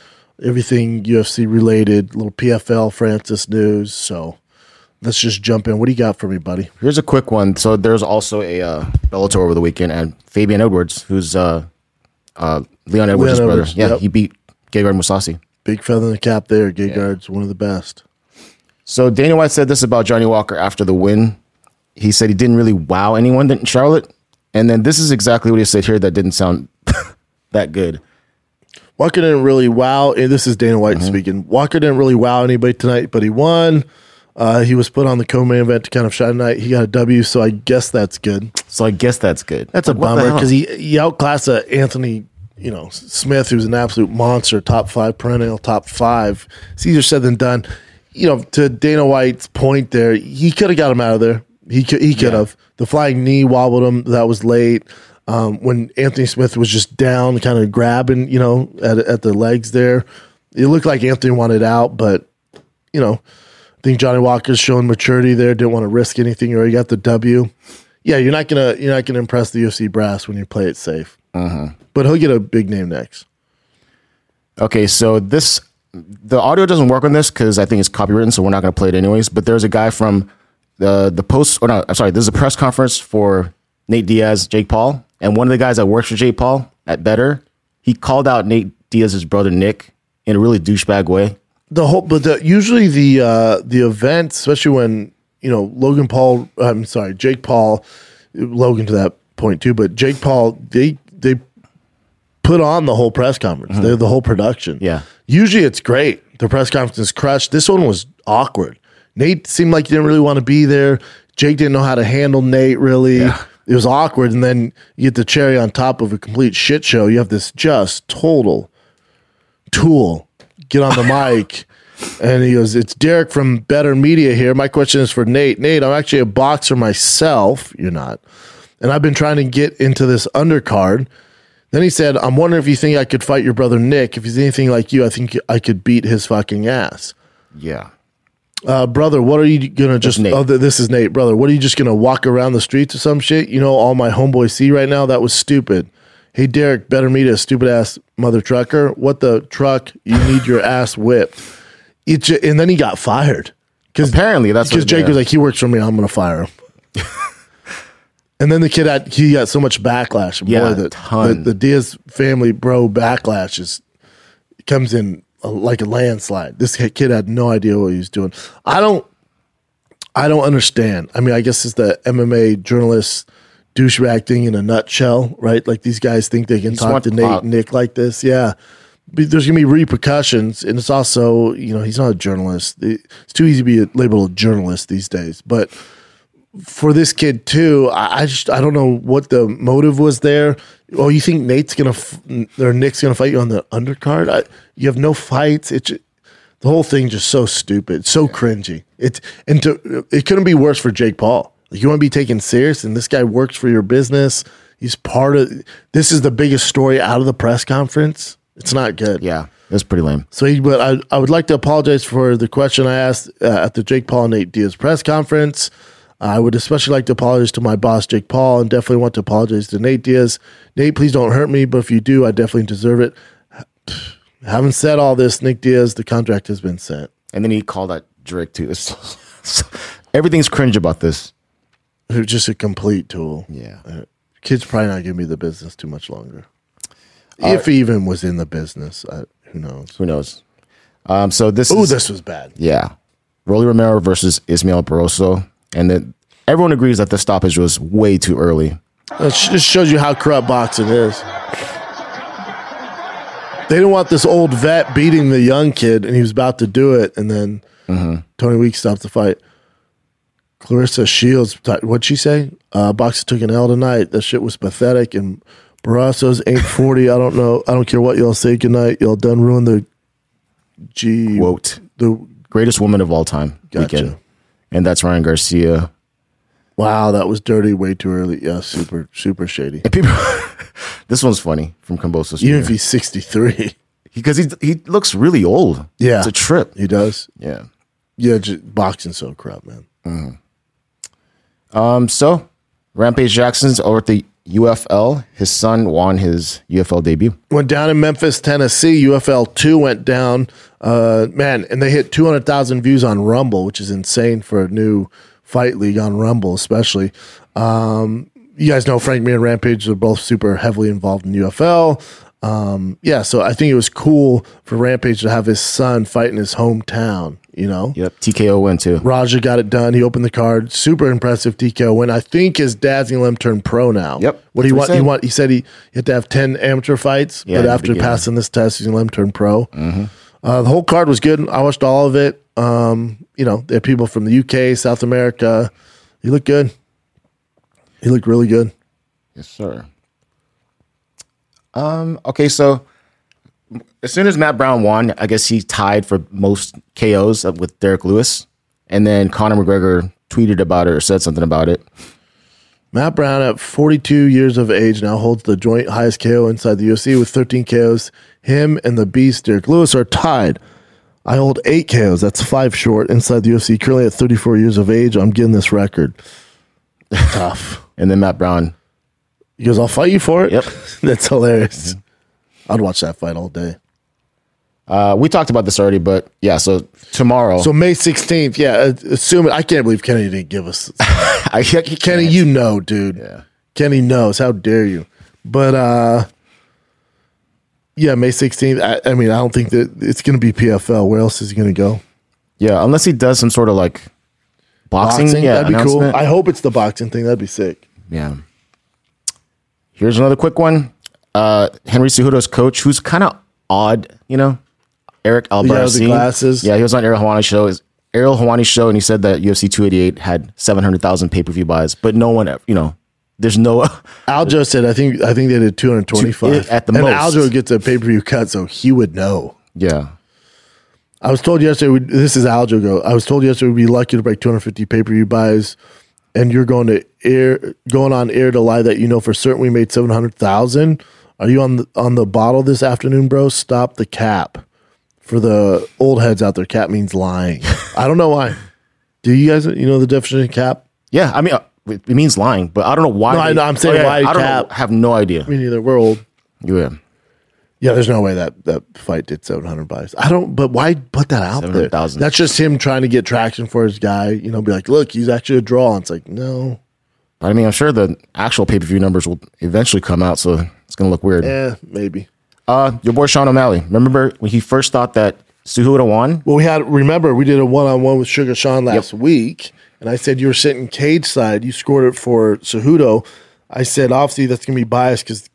Speaker 2: everything UFC related, little PFL Francis news. So let's just jump in. What do you got for me, buddy?
Speaker 6: Here's a quick one. So there's also a uh, Bellator over the weekend, and Fabian Edwards, who's uh, uh, Leon Edwards'
Speaker 2: Leon
Speaker 6: brother.
Speaker 2: Edwards,
Speaker 6: yeah,
Speaker 2: yep.
Speaker 6: he beat Gegard Mousasi.
Speaker 2: Big feather in the cap there. Gegard's one of the best.
Speaker 6: So Dana White said this about Johnny Walker after the win. He said he didn't really wow anyone in Charlotte. And then this is exactly what he said here that didn't sound that good.
Speaker 2: Walker didn't really wow. and This is Dana White speaking. Walker didn't really wow anybody tonight, but he won. Uh, he was put on the co-main event to kind of shine tonight. He got a W, so I guess that's good.
Speaker 6: So I guess that's good.
Speaker 2: That's a
Speaker 6: what
Speaker 2: bummer because he he outclassed uh, Anthony, you know, Smith, who's an absolute monster, top five perennial, top five. It's easier said than done. You know, to Dana White's point, there, he could have got him out of there. He could he could have. The flying knee wobbled him. That was late. Um, when Anthony Smith was just down, kind of grabbing, you know, at at the legs there, it looked like Anthony wanted out, but you know, I think Johnny Walker's showing maturity there. Didn't want to risk anything, or he got the W. Yeah, you're not gonna you're not gonna impress the UFC brass when you play it safe. But he'll get a big name next.
Speaker 6: Okay, so this the audio doesn't work on this because I think it's copywritten, so we're not going to play it anyways. But there's a guy from the the post, or no, I'm sorry, this is a press conference for Nate Diaz, Jake Paul, and one of the guys that works for Jake Paul at Betr, he called out Nate Diaz's brother Nick in a really douchebag way.
Speaker 2: The whole, but the, usually the uh, the event, especially when you know Logan Paul, I'm sorry, Jake Paul, Logan to that point too, but Jake Paul, they they put on the whole press conference, They're the whole production.
Speaker 6: Yeah.
Speaker 2: usually it's great. The press conference is crushed. This one was awkward. Nate seemed like he didn't really want to be there. Jake didn't know how to handle Nate really. It was awkward, and then you get the cherry on top of a complete shit show. You have this just total tool get on the mic. And he goes, It's Derek from Betr Media here. My question is for Nate. Nate, I'm actually a boxer myself. You're not. And I've been trying to get into this undercard. Then he said, I'm wondering if you think I could fight your brother Nick. If he's anything like you, I think I could beat his fucking ass.
Speaker 6: Yeah,
Speaker 2: Uh, brother, what are you gonna just? Oh, th- this is Nate, brother. What are you just gonna walk around the streets or some shit? You know, all my homeboys see right now. That was stupid. Hey, Derek, better meet a stupid ass mother trucker. What the truck? You need your ass whipped. It ju- and then he got fired because
Speaker 6: apparently that's
Speaker 2: because Jake was like, he works for me. I'm gonna fire him. and then the kid had he got so much backlash.
Speaker 6: Yeah,
Speaker 2: Boy, the,
Speaker 6: ton.
Speaker 2: the the Diaz family bro backlash is comes in like a landslide. This kid had no idea what he was doing. I don't. I don't understand. I mean, I guess it's the MMA journalist douchebag thing in a nutshell, right? Like these guys think they can talk to Nate
Speaker 6: pop.
Speaker 2: Nick like this. Yeah. But there's gonna be repercussions, and it's also, you know, he's not a journalist. It's too easy to be labeled a journalist these days. But for this kid too, I, I just I don't know what the motive was there. Oh, you think Nate's gonna f- or Nick's gonna fight you on the undercard? I, you have no fights. It's the whole thing just so stupid, so cringy. It's and to, it couldn't be worse for Jake Paul. Like you want to be taken serious, and this guy works for your business. He's part of. This is the biggest story out of the press conference. It's not good.
Speaker 6: yeah, it's pretty lame.
Speaker 2: So, he, but I, I would like to apologize for the question I asked uh, at the Jake Paul and Nate Diaz press conference. I would especially like to apologize to my boss, Jake Paul, and definitely want to apologize to Nate Diaz. Nate, please don't hurt me, but if you do, I definitely deserve it. Having said all this, Nick Diaz, the contract has been sent.
Speaker 6: And then he called out Drake too. Everything's cringe about this.
Speaker 2: Who's just a complete tool.
Speaker 6: Yeah.
Speaker 2: Uh, kid's probably not giving me the business too much longer. if he even was in the business, I, who knows?
Speaker 6: Who knows? Um, so this
Speaker 2: Oh,
Speaker 6: is
Speaker 2: this was bad.
Speaker 6: yeah, Rolly Romero versus Ismael Barroso, and then everyone agrees that the stoppage was way too early.
Speaker 2: It just shows you how corrupt boxing is. They didn't want this old vet beating the young kid, and he was about to do it, and then Tony Weeks stopped the fight. Claressa Shields, what'd she say? Uh, boxer took an L tonight. That shit was pathetic. And Barroso's ain't 40. I don't know. I don't care what y'all say. Good night. Y'all done ruined the G.
Speaker 6: Quote:
Speaker 2: The,
Speaker 6: greatest woman of all time
Speaker 2: Gotcha.
Speaker 6: weekend, and that's Ryan Garcia.
Speaker 2: wow, that was dirty way too early. Yeah, super, super shady.
Speaker 6: And people, this one's funny from Kambosos
Speaker 2: Even if he's 63.
Speaker 6: because he he looks really old.
Speaker 2: Yeah.
Speaker 6: it's a trip.
Speaker 2: He does.
Speaker 6: Yeah.
Speaker 2: Yeah, just, boxing's so crap, man.
Speaker 6: Um. So, Rampage Jackson's over at the UFL. His son won his UFL debut.
Speaker 2: Went down in Memphis, Tennessee. UFL two went down. Uh, man, and they hit two hundred thousand views on Rumble, which is insane for a new fight league on Rumble, especially. Um, you guys know Frank Mir and Rampage are both super heavily involved in UFL. Um, yeah, so I think it was cool for Rampage to have his son fight in his hometown. You know,
Speaker 6: Yep. TKO win too.
Speaker 2: Raja got it done. He opened the card. Super impressive TKO win. I think his dad's gonna let him turn pro now.
Speaker 6: Yep.
Speaker 2: What do you
Speaker 6: what
Speaker 2: want?
Speaker 6: he
Speaker 2: He
Speaker 6: said.
Speaker 2: want? He said he, he had to have ten amateur fights,
Speaker 6: Yeah,
Speaker 2: but after passing this test, he's gonna let him turn pro. Uh, the whole card was good. I watched all of it. Um, you know, they had people from the UK, South America. He looked good. He looked really good.
Speaker 6: Yes, sir. Um. Okay, so as soon as Matt Brown won, I guess he tied for most KOs with Derrick Lewis, and then Conor McGregor tweeted about it or said something about it.
Speaker 2: Matt Brown, at 42 years of age, now holds the joint highest KO inside the UFC with 13 KOs. Him and the Beast, Derrick Lewis, are tied. I hold eight KOs. That's five short inside the UFC. Currently at 34 years of age, I'm getting this record. Tough.
Speaker 6: And then Matt Brown,
Speaker 2: He goes, I'll fight you for it.
Speaker 6: Yep.
Speaker 2: That's hilarious. I'd watch that fight all day.
Speaker 6: uh, we talked about this already, but yeah. So tomorrow,
Speaker 2: So May 16th, yeah, uh, assuming, I can't believe Kenny didn't give us.
Speaker 6: I,
Speaker 2: Kenny, you know, dude.
Speaker 6: Yeah.
Speaker 2: Kenny knows. How dare you? But uh yeah, May 16th. I, I mean, I don't think that it's going to be PFL. Where else is he going to go?
Speaker 6: yeah, unless he does some sort of like boxing, yeah,
Speaker 2: that'd be cool. I hope it's the boxing thing. That'd be sick.
Speaker 6: Yeah. Here's another quick one. Uh, Henry Cejudo's coach, who's kind of odd, you know, Eric
Speaker 2: Yeah, the glasses.
Speaker 6: Yeah, he was on Ariel Helwani's show. His, Ariel Helwani's show, and he said that UFC 288 had 700,000 pay per view buys, but no one, you know, there's no.
Speaker 2: Aljo said, I think I think they did 225
Speaker 6: At the
Speaker 2: and
Speaker 6: most.
Speaker 2: Aljo gets a pay per view cut, so he would know.
Speaker 6: yeah,
Speaker 2: I was told yesterday. we'd- This is Aljo go. I was told yesterday we'd be lucky to break 250 pay per view buys, and you're going to air going on air to lie that you know for certain we made 700,000. Are you on the on the bottle this afternoon, bro? Stop the cap. For the old heads out there, cap means lying. I don't know why. Do you guys you know the definition of cap?
Speaker 6: yeah. I mean, uh, it means lying, but I don't know why.
Speaker 2: No, I
Speaker 6: they-
Speaker 2: know, I'm saying
Speaker 6: yeah,
Speaker 2: why
Speaker 6: I don't
Speaker 2: cap.
Speaker 6: know. Have no idea.
Speaker 2: Me neither. We're old.
Speaker 6: Yeah,
Speaker 2: Yeah, there's no way that that fight did 700 buys. I don't. But why put that out there?
Speaker 6: 700,000.
Speaker 2: That's just him trying to get traction for his guy. You know, be like, look, he's actually a draw. And it's like, no,
Speaker 6: but I mean, I'm sure the actual pay per view numbers will eventually come out, so it's gonna look weird.
Speaker 2: Yeah, maybe.
Speaker 6: Uh, your boy Sean O'Malley. Remember when he first thought that Cejudo won?
Speaker 2: Well, we had remember we did a one on one with Sugar Sean last week, and I said you were sitting cage side. You scored it for Cejudo. I said obviously that's gonna be biased because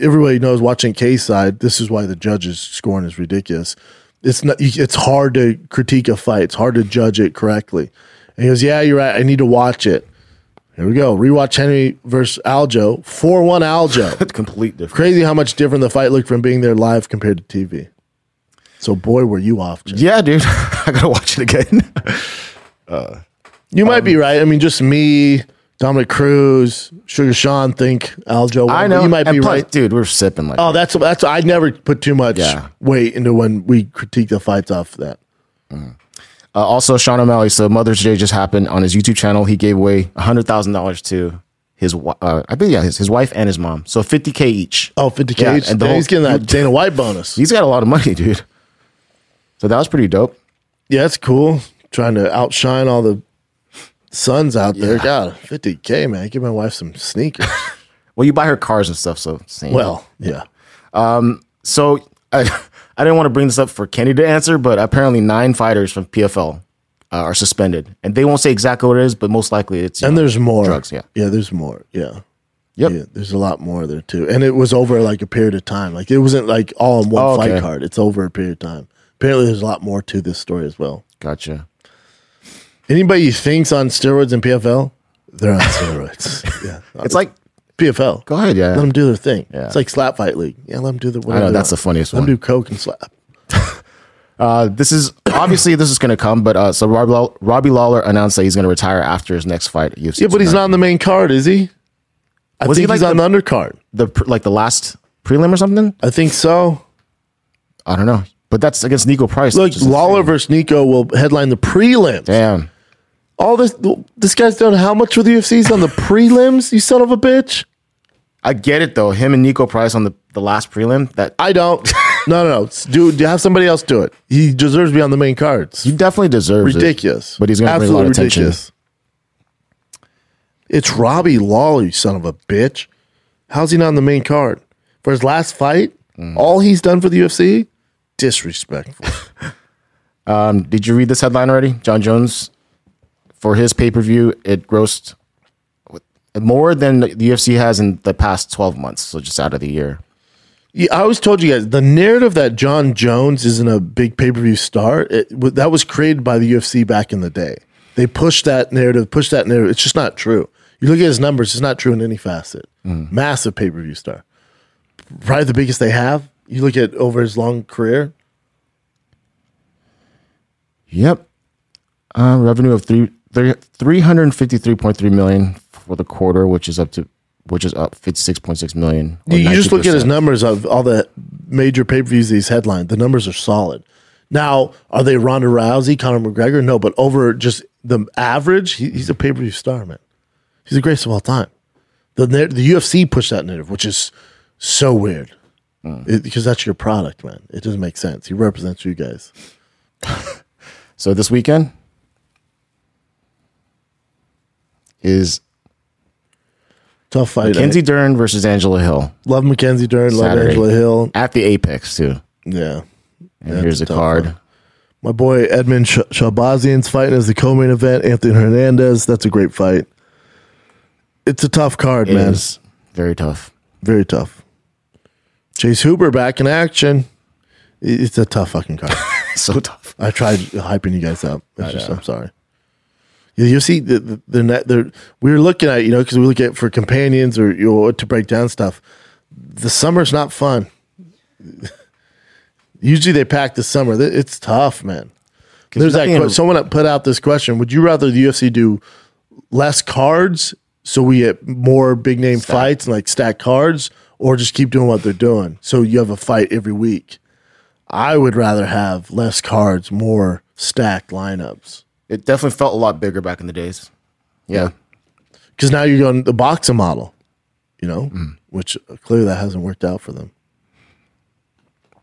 Speaker 2: everybody knows watching K side, This is why the judges scoring is ridiculous. It's not. It's hard to critique a fight. It's hard to judge it correctly. And he goes, "Yeah, you're right. I need to watch it." Here we go. Rewatch Henry versus Aljo. Four one Aljo.
Speaker 6: Complete difference.
Speaker 2: Crazy how much different the fight looked from being there live compared to TV. So boy, were you off.
Speaker 6: Yeah, dude. I gotta watch it again.
Speaker 2: Uh, you might um, be right. I mean, just me, Dominick Cruz, Sugar Sean think Aljo. won,
Speaker 6: I know.
Speaker 2: you might
Speaker 6: and
Speaker 2: be
Speaker 6: plus,
Speaker 2: right.
Speaker 6: dude. We're sipping like.
Speaker 2: Oh, that's that's. I never put too much
Speaker 6: Yeah.
Speaker 2: weight into when we critique the fights off that.
Speaker 6: Uh, also, Sean O'Malley. So Mother's Day just happened on his YouTube channel. He gave away hundred thousand dollars to his, uh, I think yeah, his, his wife and his mom. So fifty k each.
Speaker 2: Oh, 50
Speaker 6: Yeah,
Speaker 2: cage.
Speaker 6: and the
Speaker 2: Yeah,
Speaker 6: whole-
Speaker 2: he's getting that Dana White bonus.
Speaker 6: He's got a lot of money, dude. So that was pretty dope.
Speaker 2: Yeah, that's cool. Trying to outshine all the sons out there.
Speaker 6: Yeah.
Speaker 2: God, 50K, man. Give my wife some sneakers.
Speaker 6: Well, you buy her cars and stuff. So same.
Speaker 2: well, yeah.
Speaker 6: so I, I didn't want to bring this up for Kenny to answer, but apparently nine fighters from PFL uh, are suspended, and they won't say exactly what it is, but most likely it's
Speaker 2: And
Speaker 6: know,
Speaker 2: there's more.
Speaker 6: drugs. Yeah.
Speaker 2: Yeah, there's more. Yeah.
Speaker 6: Yep.
Speaker 2: Yeah, there's a lot more there too. And it was over like a period of time. Like it wasn't like all in one
Speaker 6: Oh, okay.
Speaker 2: fight card. It's over a period of time. Apparently there's a lot more to this story as well.
Speaker 6: Gotcha.
Speaker 2: Anybody you think's on steroids in PFL, they're on steroids. yeah.
Speaker 6: It's like
Speaker 2: PFL.
Speaker 6: go ahead, yeah.
Speaker 2: Let them do their thing.
Speaker 6: Yeah.
Speaker 2: It's like slap fight league. Yeah, let them do the
Speaker 6: I know that's the funniest
Speaker 2: Let
Speaker 6: one.
Speaker 2: them do coke and slap.
Speaker 6: Uh, this is obviously this is going to come, but uh, so Robbie, Law- Robbie Lawler announced that he's going to retire after his next fight. At UFC
Speaker 2: Yeah, but he's not on the main card, is he? I
Speaker 6: Was he
Speaker 2: think he's
Speaker 6: like
Speaker 2: on the undercard.
Speaker 6: the like the last prelim or something.
Speaker 2: I think so.
Speaker 6: I don't know, but that's against Niko Price.
Speaker 2: Look, Lawler
Speaker 6: insane.
Speaker 2: versus Niko will headline the prelims.
Speaker 6: Damn.
Speaker 2: All this, this guy's done how much for the UFC? He's on the prelims. You son of a bitch.
Speaker 6: I get it though. Him and Niko Price on the, the last prelim. That
Speaker 2: I don't. no, no, no. Do, do have somebody else do it. He deserves to be on the main cards.
Speaker 6: he definitely deserves it.
Speaker 2: ridiculous.
Speaker 6: it. But he's going to bring a lot of attention.
Speaker 2: It's Robbie Lawler, you son of a bitch. How's he not on the main card? For his last fight, All he's done for the UFC, disrespectful.
Speaker 6: Um, did you read this headline already? Jon Jones, for his pay per view, it grossed more than the UFC has in the past 12 months. So just out of the year.
Speaker 2: Yeah, I always told you guys the narrative that Jon Jones isn't a big pay per view star. It, that was created by the UFC back in the day. They pushed that narrative, pushed that narrative. It's just not true. You look at his numbers; it's not true in any facet. Massive pay per view star, probably the biggest they have. You look at over his long career.
Speaker 6: Yep. Uh, revenue of three, 353.3 million for the quarter, which is up to which is up 56.6 million.
Speaker 2: You just look at his numbers of all the major pay per views he's headlined. The numbers are solid. Now, are they Ronda Rousey, Conor McGregor? No, but over just the average, he, he's a pay per view star, man. He's the greatest of all time. The the UFC pushed that narrative, which is so weird hmm. It- because that's your product, man. It doesn't make sense. He represents you guys.
Speaker 6: So this weekend is
Speaker 2: Tough fight.
Speaker 6: Mackenzie? Dern versus Angela Hill
Speaker 2: Love Mackenzie Dern. Love
Speaker 6: Saturday.
Speaker 2: Angela Hill.
Speaker 6: at the Apex too.
Speaker 2: Yeah.
Speaker 6: And
Speaker 2: Yeah,
Speaker 6: here's a
Speaker 2: a tough
Speaker 6: card.
Speaker 2: one. My boy Edmen Sh- Shahbazyan's fighting as the co-main event. Anthony Hernandez. That's a great fight. It's a tough card,
Speaker 6: It
Speaker 2: man.
Speaker 6: is very tough.
Speaker 2: Very tough. Chase Hooper back in action. I- It's a tough fucking card.
Speaker 6: so tough.
Speaker 2: I tried hyping you guys up. It's just, I'm sorry. You see, the, the, the, net- the, we were looking at, you know, because we look at for companions or you know, to break down stuff. The summer's not fun. Usually they pack the summer. It's tough, man. There's that que- someone put out this question. Would you rather the UFC do less cards so we get more big name fights and like stack cards, or just keep doing what they're doing so you have a fight every week? I would rather have less cards, more stacked lineups.
Speaker 6: It definitely felt a lot bigger back in the days. Yeah.
Speaker 2: Because now you're going the boxing model, you know,
Speaker 6: Mm.
Speaker 2: which uh, clearly that hasn't worked out for them.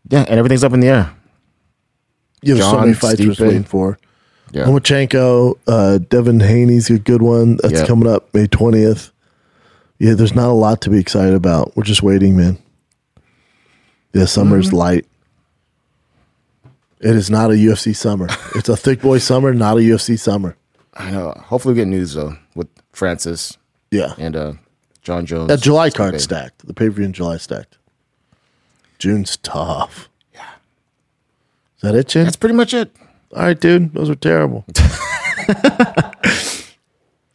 Speaker 6: Yeah, and everything's up in the air.
Speaker 2: You have so many fights we're
Speaker 6: Stipe.
Speaker 2: waiting for.
Speaker 6: Yeah.
Speaker 2: Lomachenko, uh, Devin Haney's a good one. That's
Speaker 6: Yeah.
Speaker 2: coming up May 20th. Yeah, there's not a lot to be excited about. We're just waiting, man. Yeah, summer's
Speaker 6: Mm-hmm.
Speaker 2: light. It is not a UFC summer. it's a thick boy summer, not a UFC summer.
Speaker 6: I know. Hopefully we get news though with Francis
Speaker 2: Yeah.
Speaker 6: and uh Jon Jones.
Speaker 2: That July card stacked. The pay per view in July stacked. June's tough. Yeah. Is that it, Chin?
Speaker 6: That's pretty much it.
Speaker 2: All right, dude. Those were terrible.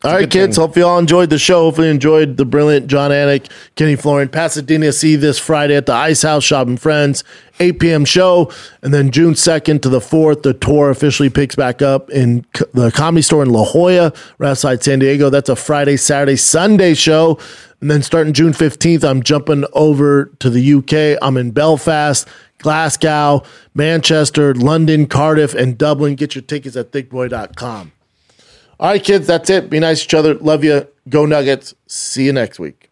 Speaker 2: All right, kids.
Speaker 6: thing.
Speaker 2: Hope you all enjoyed the show. Hopefully, you enjoyed the brilliant Jon Anik, Kenny Florian, Pasadena. See this Friday at the Ice House Shopping Friends, 8 p.m. show. And then June 2nd to the 4th, the tour officially picks back up in the comedy store in La Jolla, right outside San Diego. That's a Friday, Saturday, Sunday show. And then starting June 15th, I'm jumping over to the UK. I'm in Belfast, Glasgow, Manchester, London, Cardiff, and Dublin. Get your tickets at thickboy.com. All right, kids, that's it. Be nice to each other. Love you. Go Nuggets. See you next week.